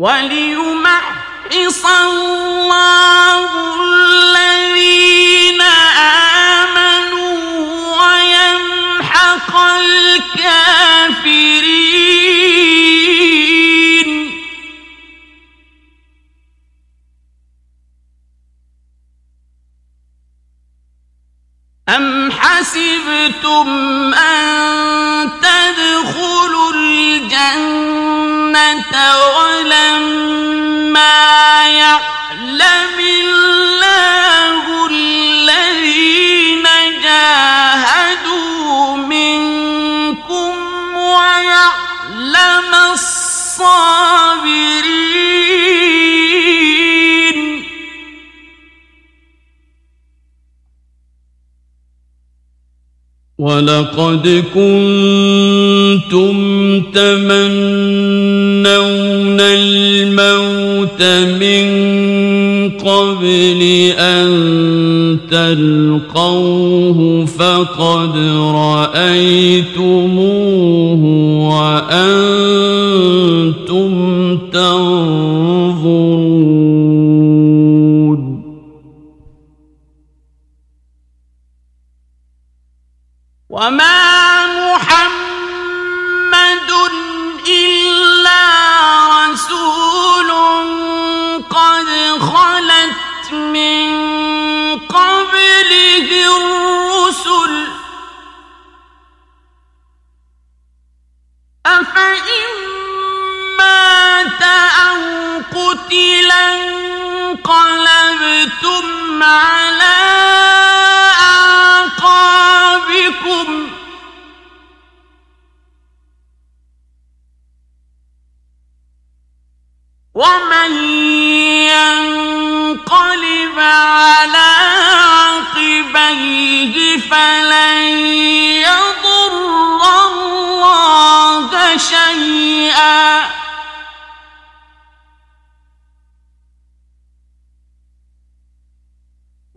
وليمحص الله الذين آمنوا ويمحق الكافرين. أم حسبتم أن تدخلوا الجنة ولما يعلم ولقد كنتم تمنون الموت من قبل أن تلقوه فقد رأيتموه وأنتم تنظرون.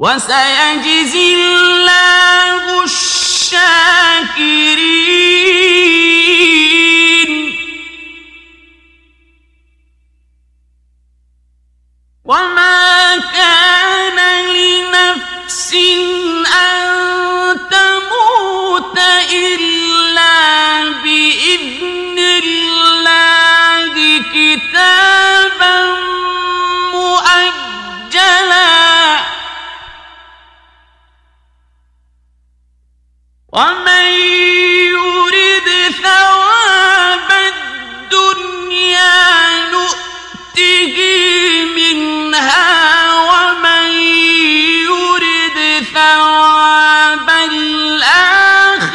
وسيجزي الله الشاكرين. ومن يرد ثواب الدنيا نؤته منها ومن يرد ثواب الآخرة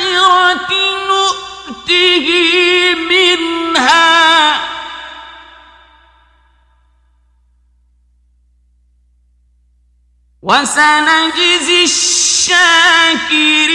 نؤته منها. وسنجزي الشاكرين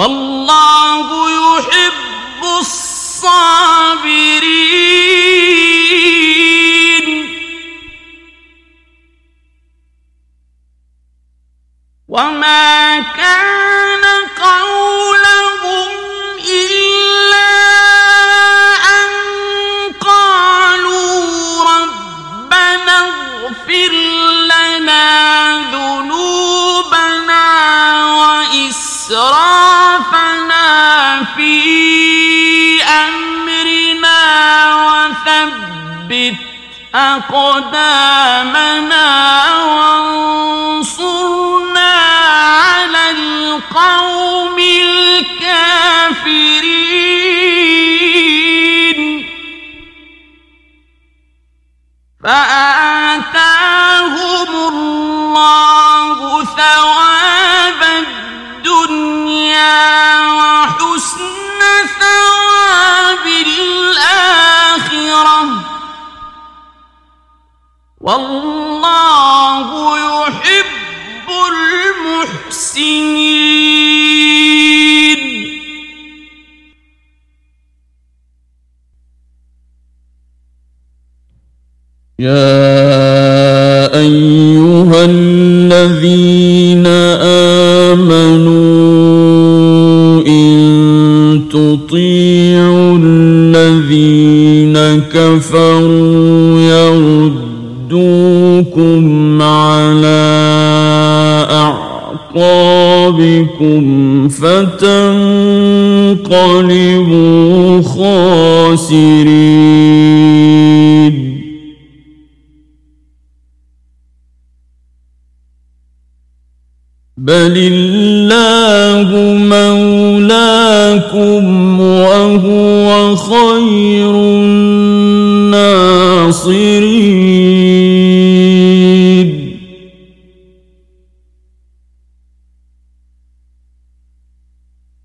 والله أقدامنا وانصرنا على القوم الكافرين. فآتاهم يا أيها الذين آمنوا إن تطيعوا الذين كفروا يردوكم على أعقابكم فتنقلبوا خاسرين. بل الله مولاكم وهو خير الناصرين.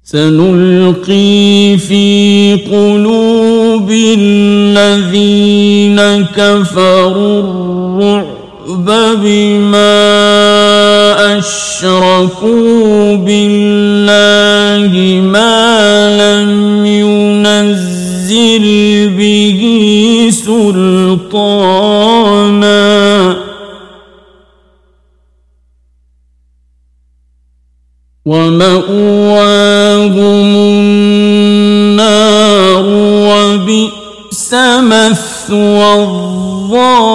سنلقي في قلوب الذين كفروا الرعب بما أشركوا بالله ما لم ينزل به سلطانا. ومأواهم النار وبئس مثوى الظالمين.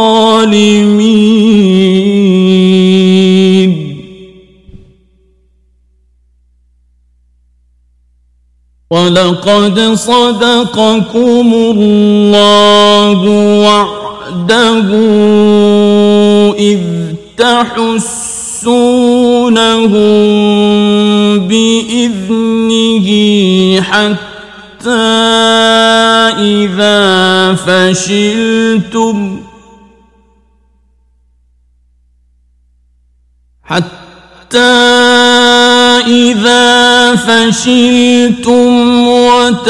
ولقد صدقكم الله وعده إذ تحسونهم بإذنه حتى إذا فشلتم حتى إذا فشلتم وتنازعتم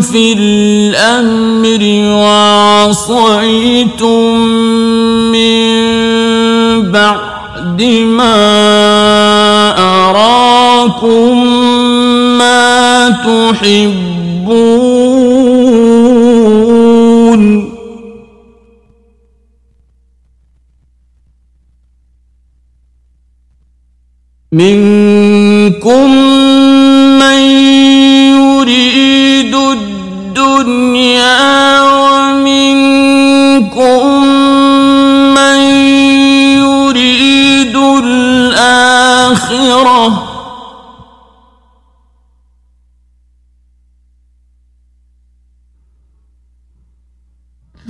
في الأمر وعصيتم من بعد ما أراكم ما تحبون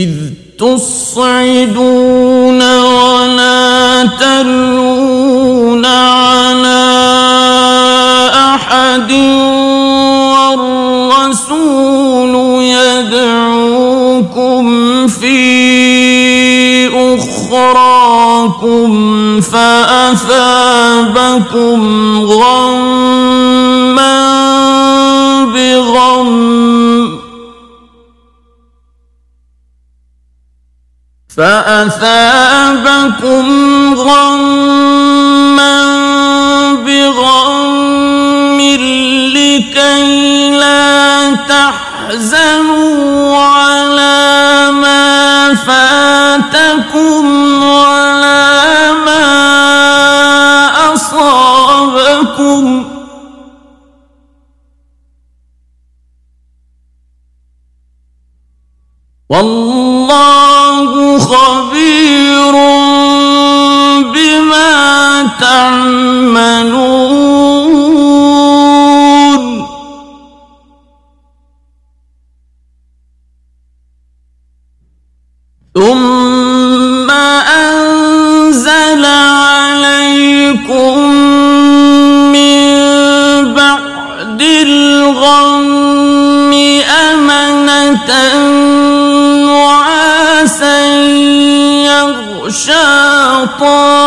إذ تصعدون ولا تلون على أحد والرسول يدعوكم في أخراكم فأثابكم غما بغم فأثابكم غما بغم لكي لا تحزنوا على ما فاتكم ولا ما أصابكم والله تعملون. ثم أنزل عليكم من بعد الغم أمنة نعاسا يغشى طائفة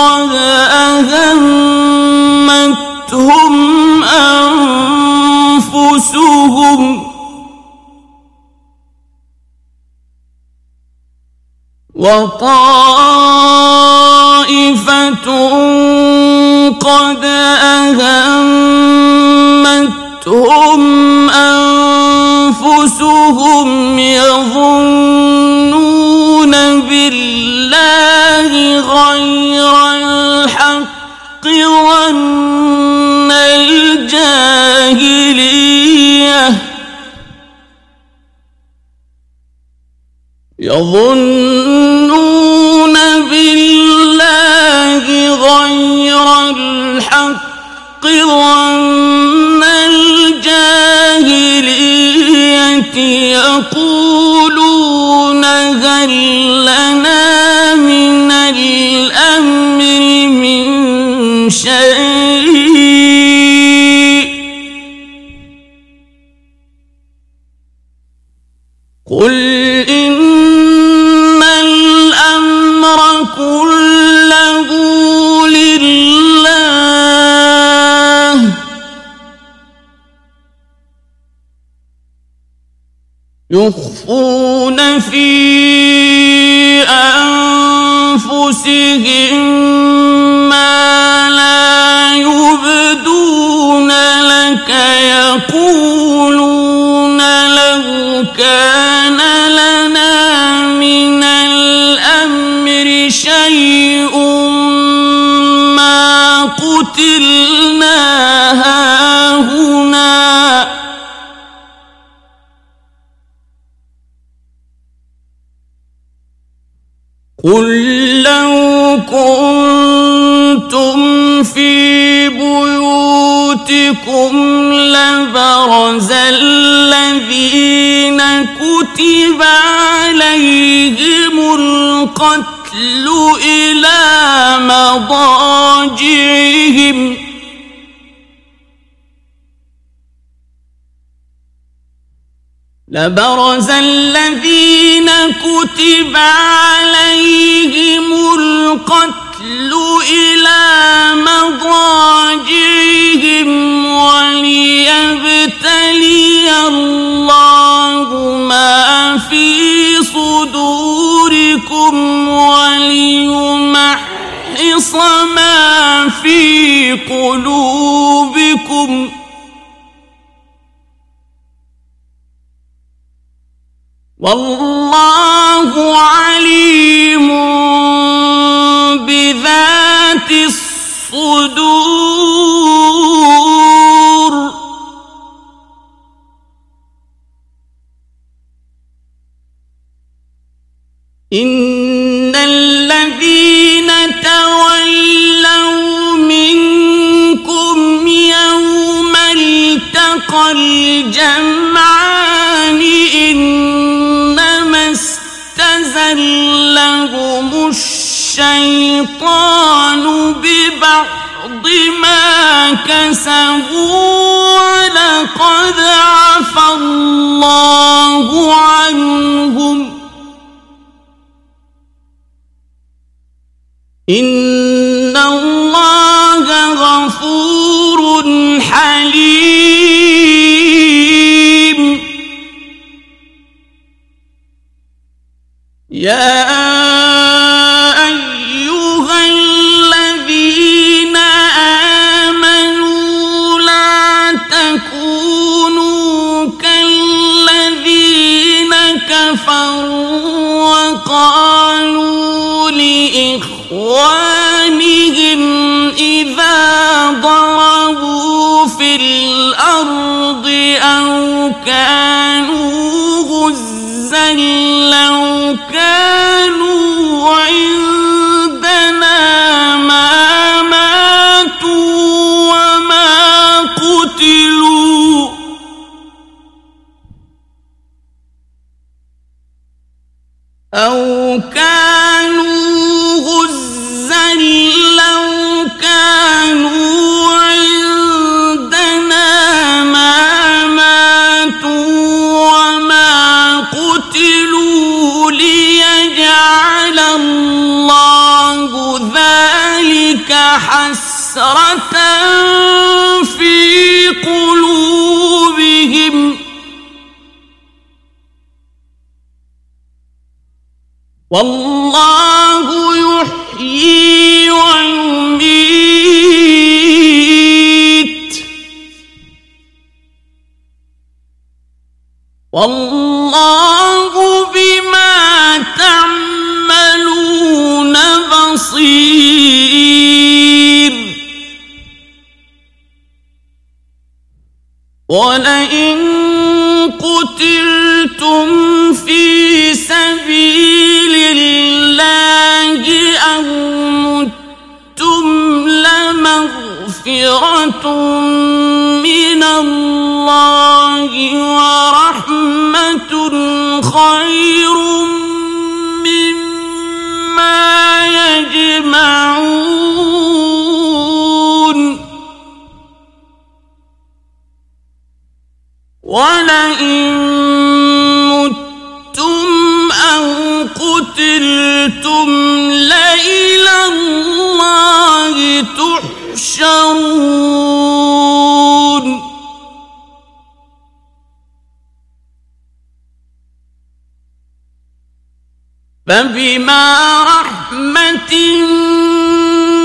قد أهمتهم أنفسهم وطائفة قد أهمتهم أنفسهم يظنون بالله غير الحق ظن الجاهلية يظنون بالله غير الحق ظن الجاهلية يقولون هل لنا من الأمر من شيء قل إن الأمر كله لله يخفون في قل لو كنتم في بيوتكم لبرز الذين كتب عليهم القتل إلى مضاجعهم لبرز الذين كتب عليهم القتل إلى مضاجعهم وليبتلي الله ما في صدوركم وليمحص ما في قلوبكم والله عليم بذات الصدور. إن الذين تولوا منكم يوم التقى الجمعان الشيطان ببعض ما كسبوا ولقد عفى الله عنهم. إن كانوا غزا لو كانوا حسرة في قلوبهم. والله يحيي ويميت. والله لمغفرة من الله ورحمة خير مما يجمعون تحشرون فبما رحمة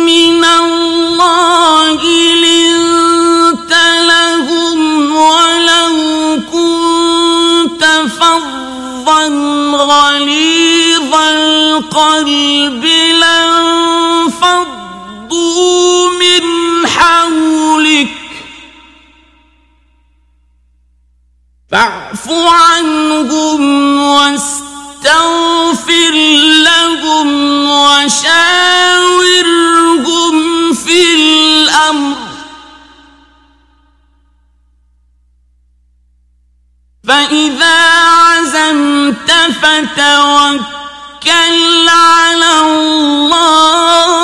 من الله لنت لهم ولو كنت فظا غليظ القلب. فاعف عنهم واستغفر لهم وشاورهم في الأمر. فإذا عزمت فتوكل على الله.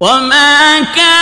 وما كان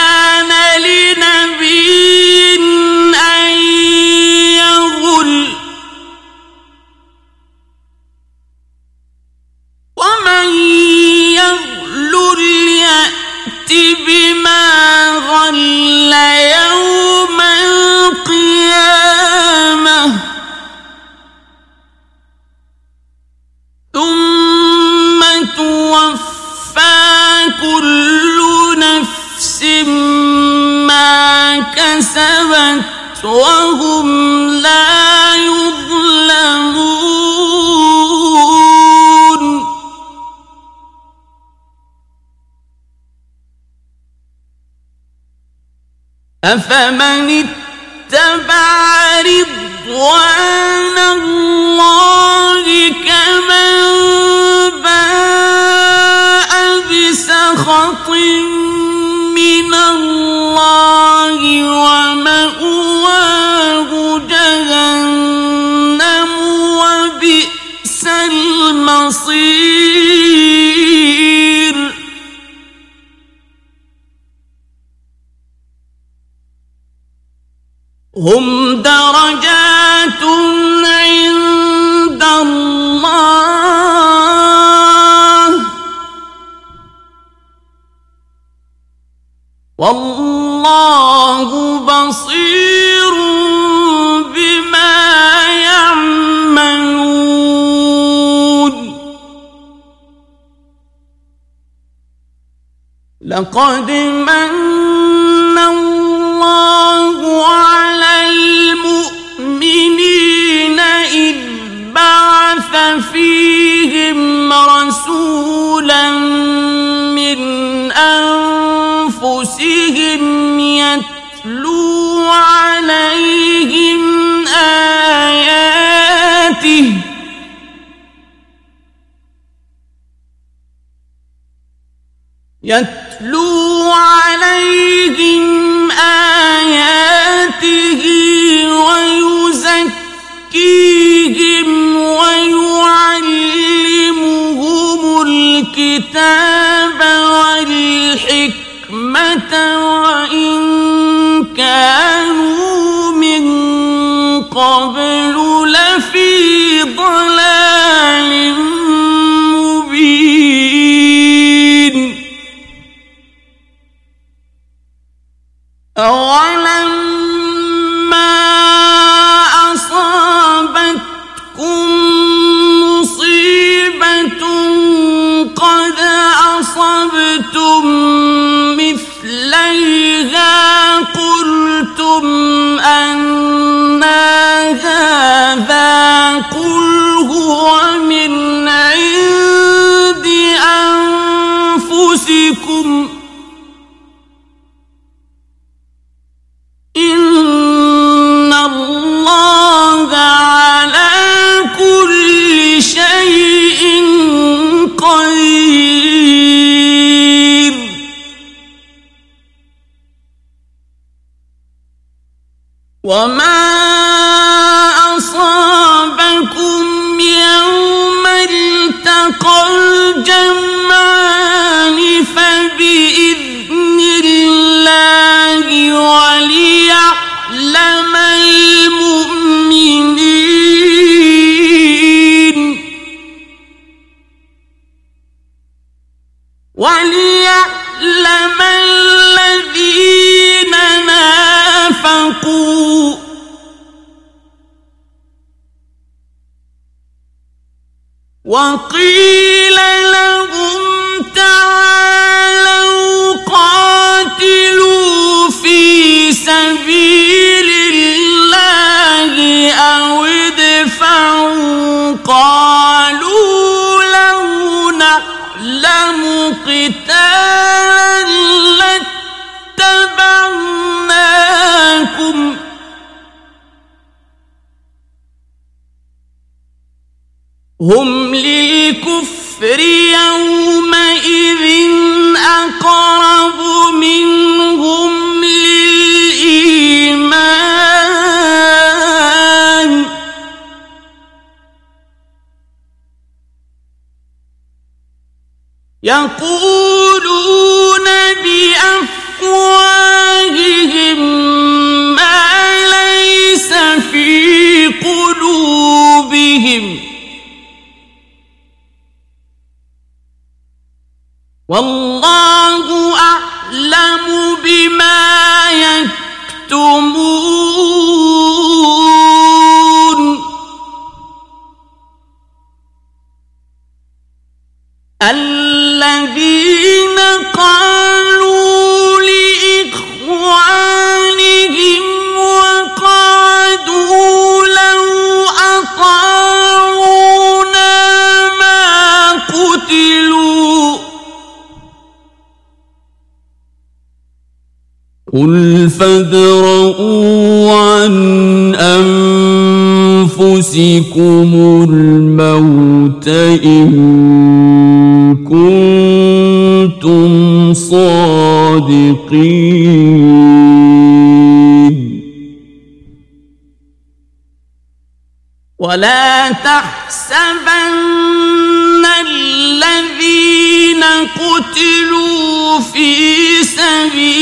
قد não 我妈。يقولون بأفواههم ما ليس في قلوبهم. والله قل فادرؤوا عن أنفسكم الموت إن كنتم صادقين ولا تحسبن الذين قتلوا في سبيل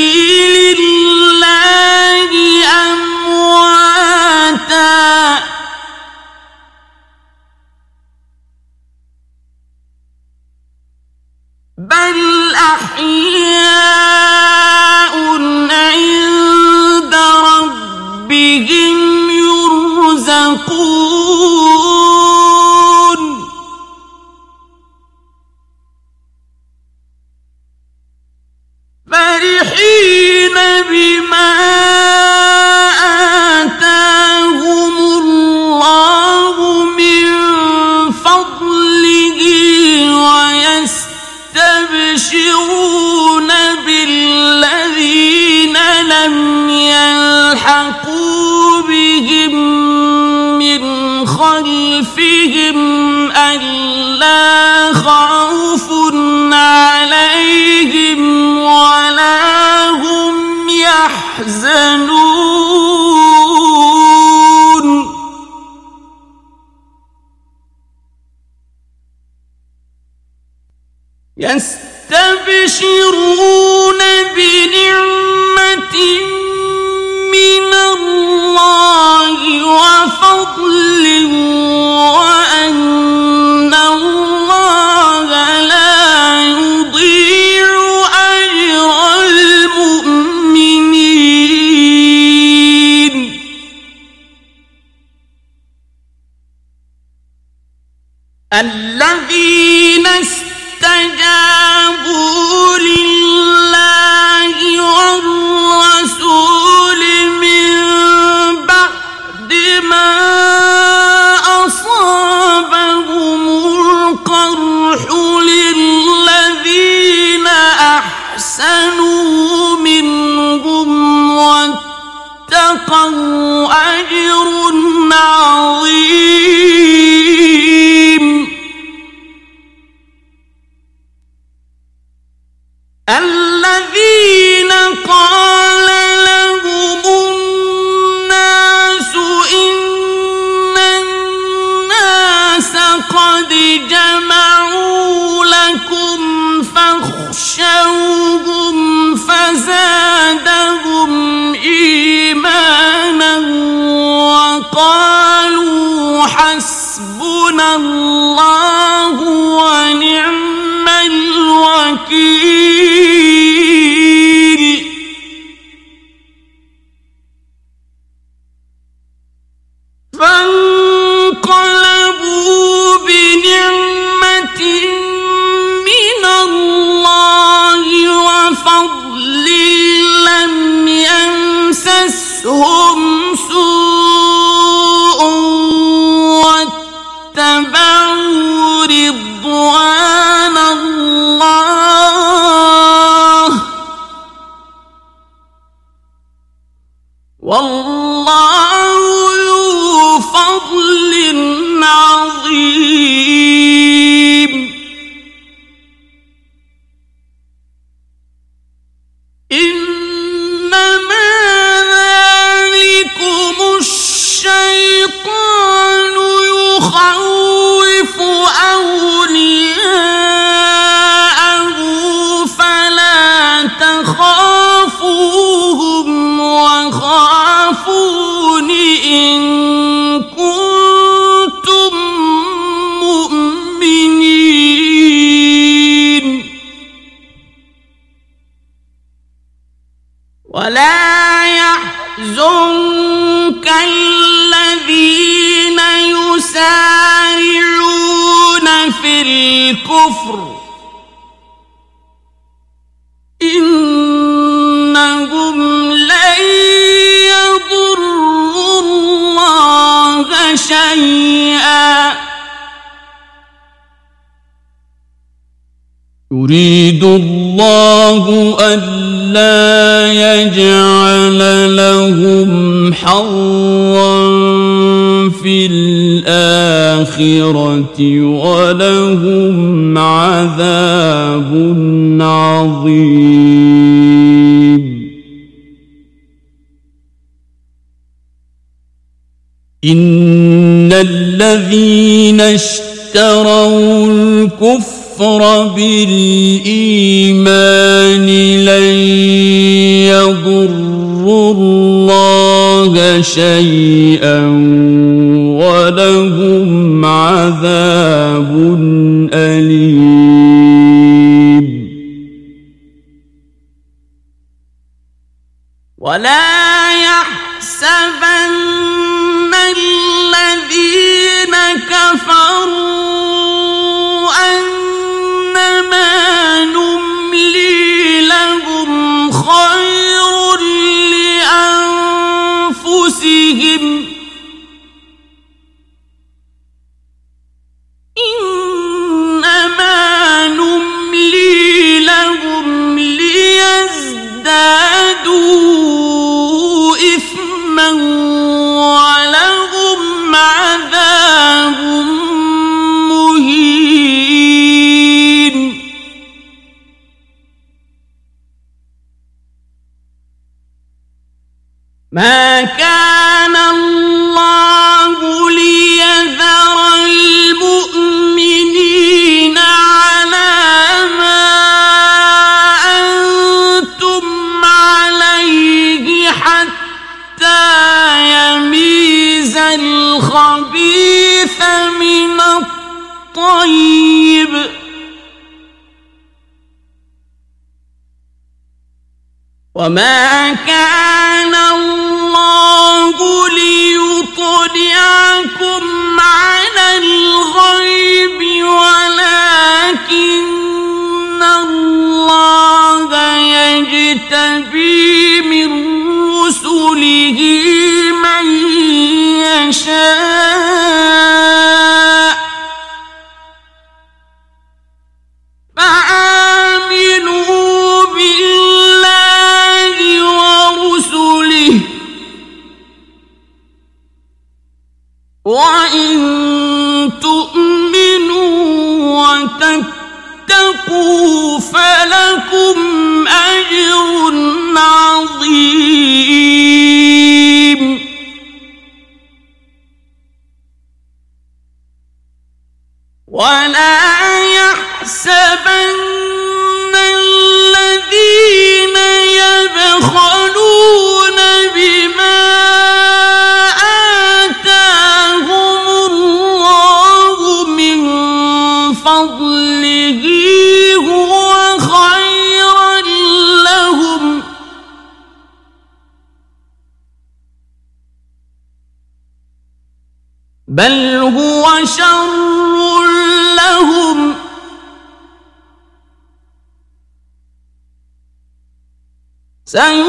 يحزنون يريد الله ألا يجعل لهم حظا في الآخرة ولهم عذاب عظيم. إن الذين اشتروا الكفر الكفر بالإيمان لن يضروا الله شيئا ولهم عذاب ما كان الله ليذر المؤمنين على ما أنتم عليه حتى يميز الخبيث من الطيب. وما ليطلعكم على الغيب ولكن الله يجتبي من رسله من يشاء بل هو شر لهم سيطوقون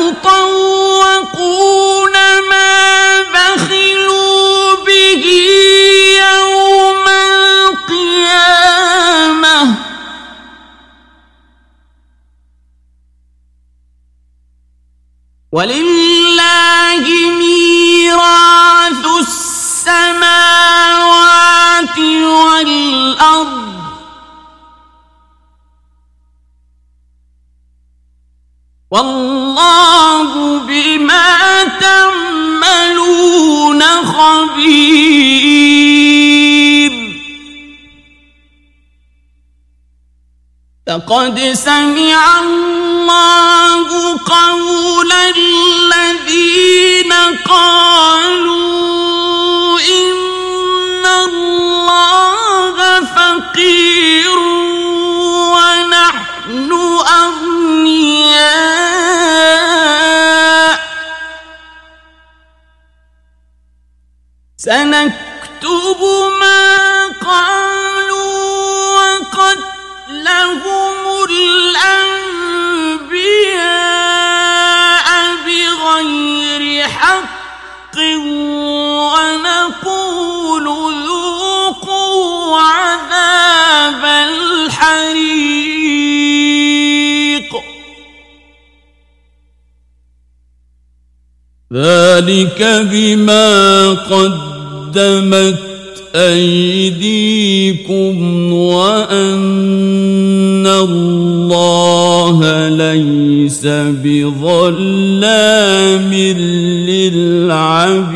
لقد سمع الله قول الذين قالوا إن الله فقير ونحن أغنياء. سنكتب ذلك بما قدمت أيديكم وأن الله ليس بظلام للعبيد.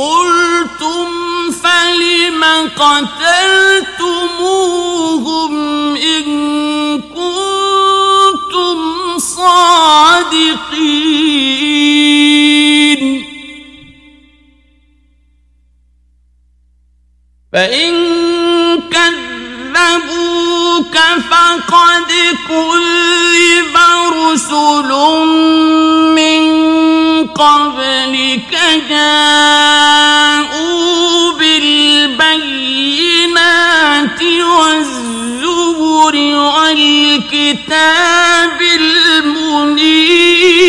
قلتم فلم قتلتموهم إن كنتم صادقين؟ فإن كذبوك فقد كذب رسل قبلك جاءوا بالبينات والزبر والكتاب المنير.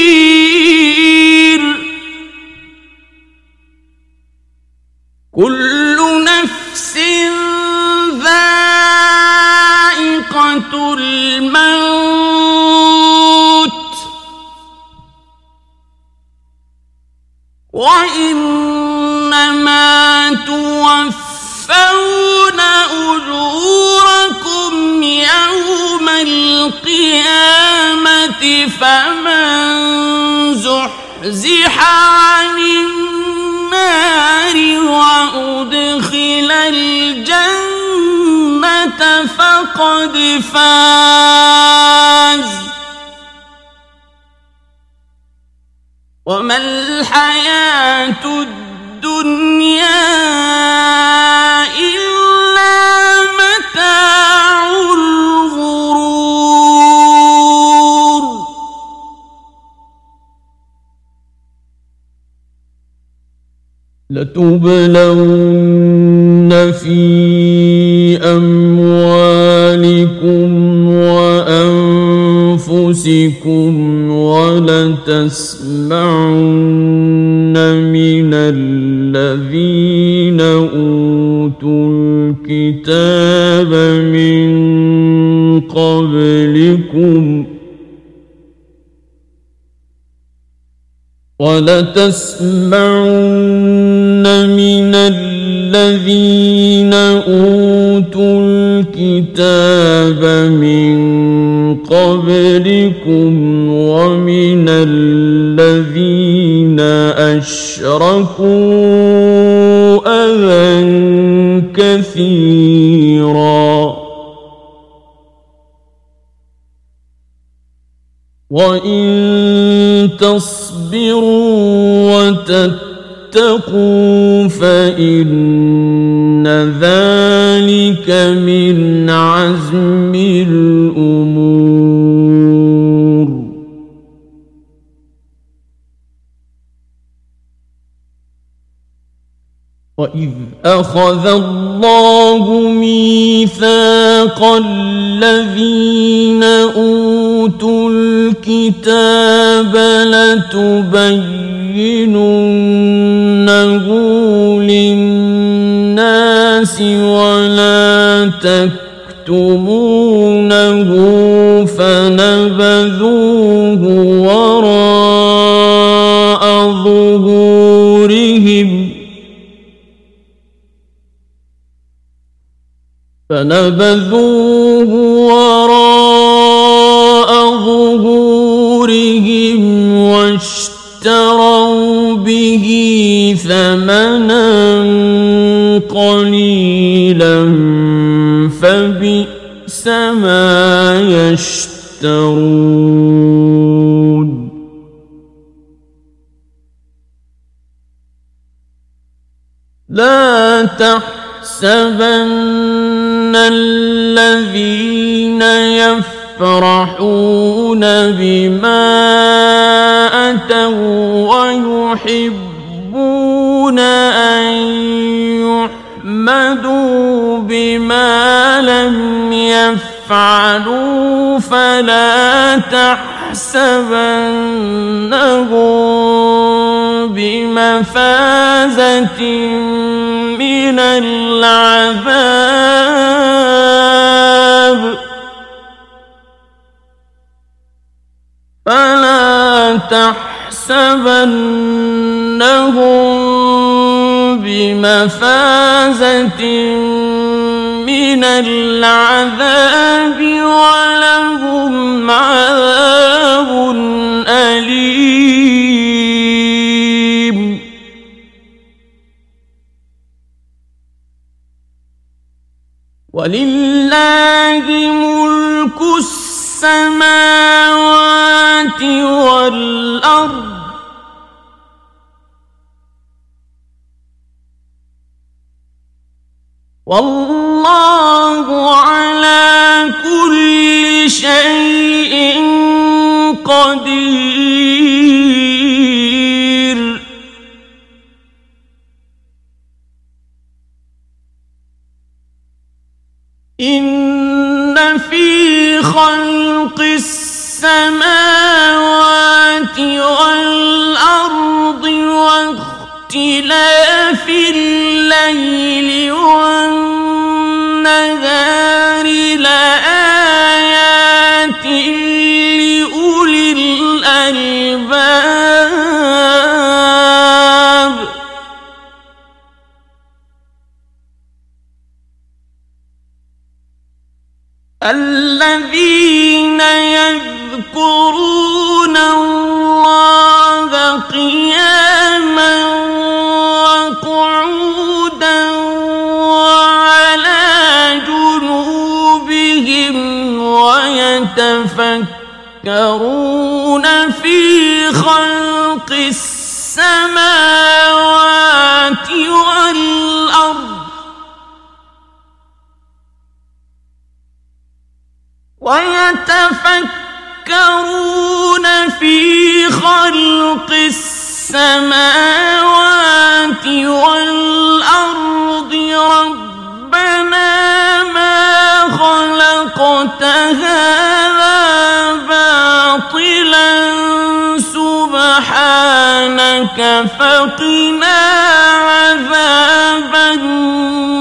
وإنما توفون أجوركم يوم القيامة فمن زحزح عن النار وأدخل الجنة فقد فاز. وما الحياة الدنيا إلا متاع الغرور. لتبلون في أموالكم وأنفسكم ولتسمعن الكتاب من قبلكم ولتسمعن من الذين أوتوا الكتاب من قبلكم ومن الذين أشركوا أذى كثيرا وإن تصبروا وتتقوا فإن ذلك من عزم الأمور وإذ أخذ الله ميثاق الذين أوتوا الكتاب لتبيننه للناس ولا تكتمونه فنبذوه وراء ظهورهم فنبذوه وراء ظهورهم واشتروا به ثمنا قليلا فبئس ما يشترون. لا تحسبن الذين يفرحون بما أتوا ويحبون أن يحمدوا بما لم يفعلوا فلا تحسبنهم بمفازة من العذاب. فلا تحسبنهم بمفازة من العذاب ولهم عذاب ولله ملك السماوات والأرض. والله على كل شيء قدير. السماوات والأرض واختلاف الليل والنهار ويتفكرون في خلق السماوات والأرض. ويتفكرون في خلق السماوات والأرض. ربنا خلقت هذا باطلا سبحانك فقنا عذاب النار.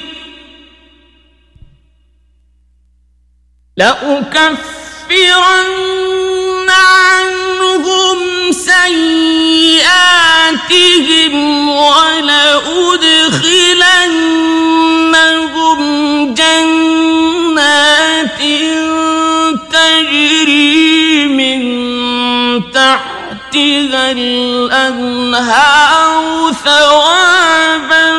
لأكفرن عنهم سيئاتهم ولأدخلنهم جنات تجري من تحتها الأنهار ثوابا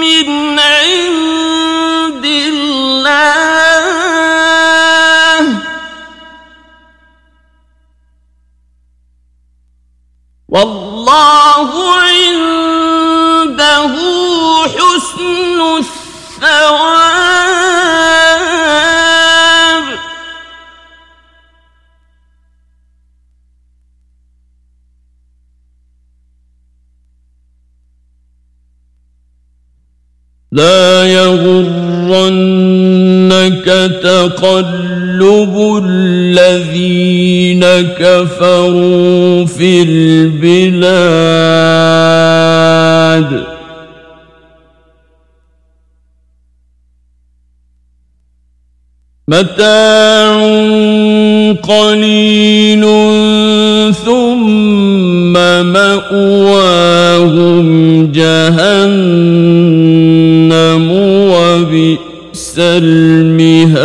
من عند الله. والله عنده حسن الثواب. لا يغرنك تقلب الذين كفروا في البلاد. متاع قليل ثم مأواهم جهنم وبئس المهاد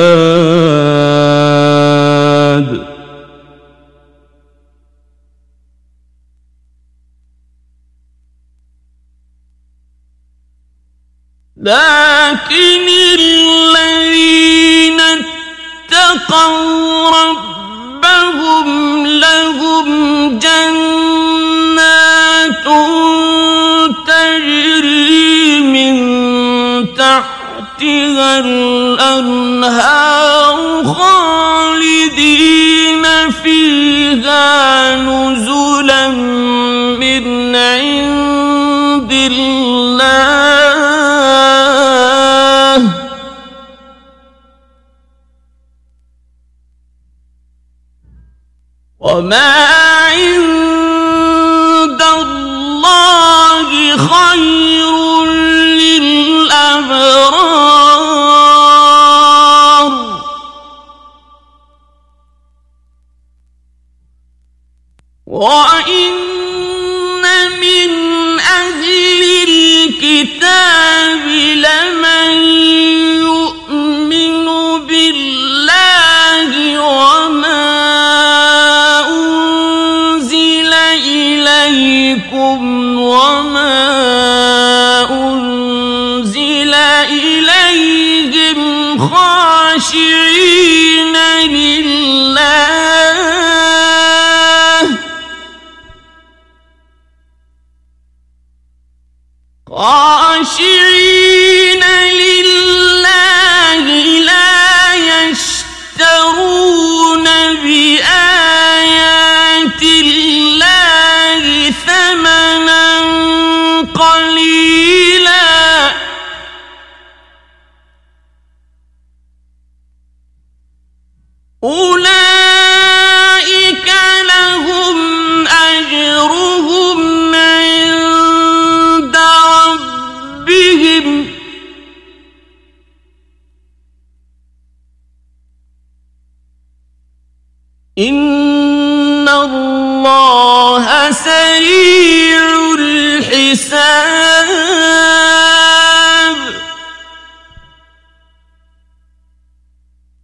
الأنهار خالدين فيها نزلا من عند الله. وما عند الله خير للأبرار. وإن من أهل الكتاب لمن يؤمن بالله وما أنزل إليكم وما أنزل إليهم خاشعين لله خاشعين لله لا يشترون بآيات الله ثمنا قليلا.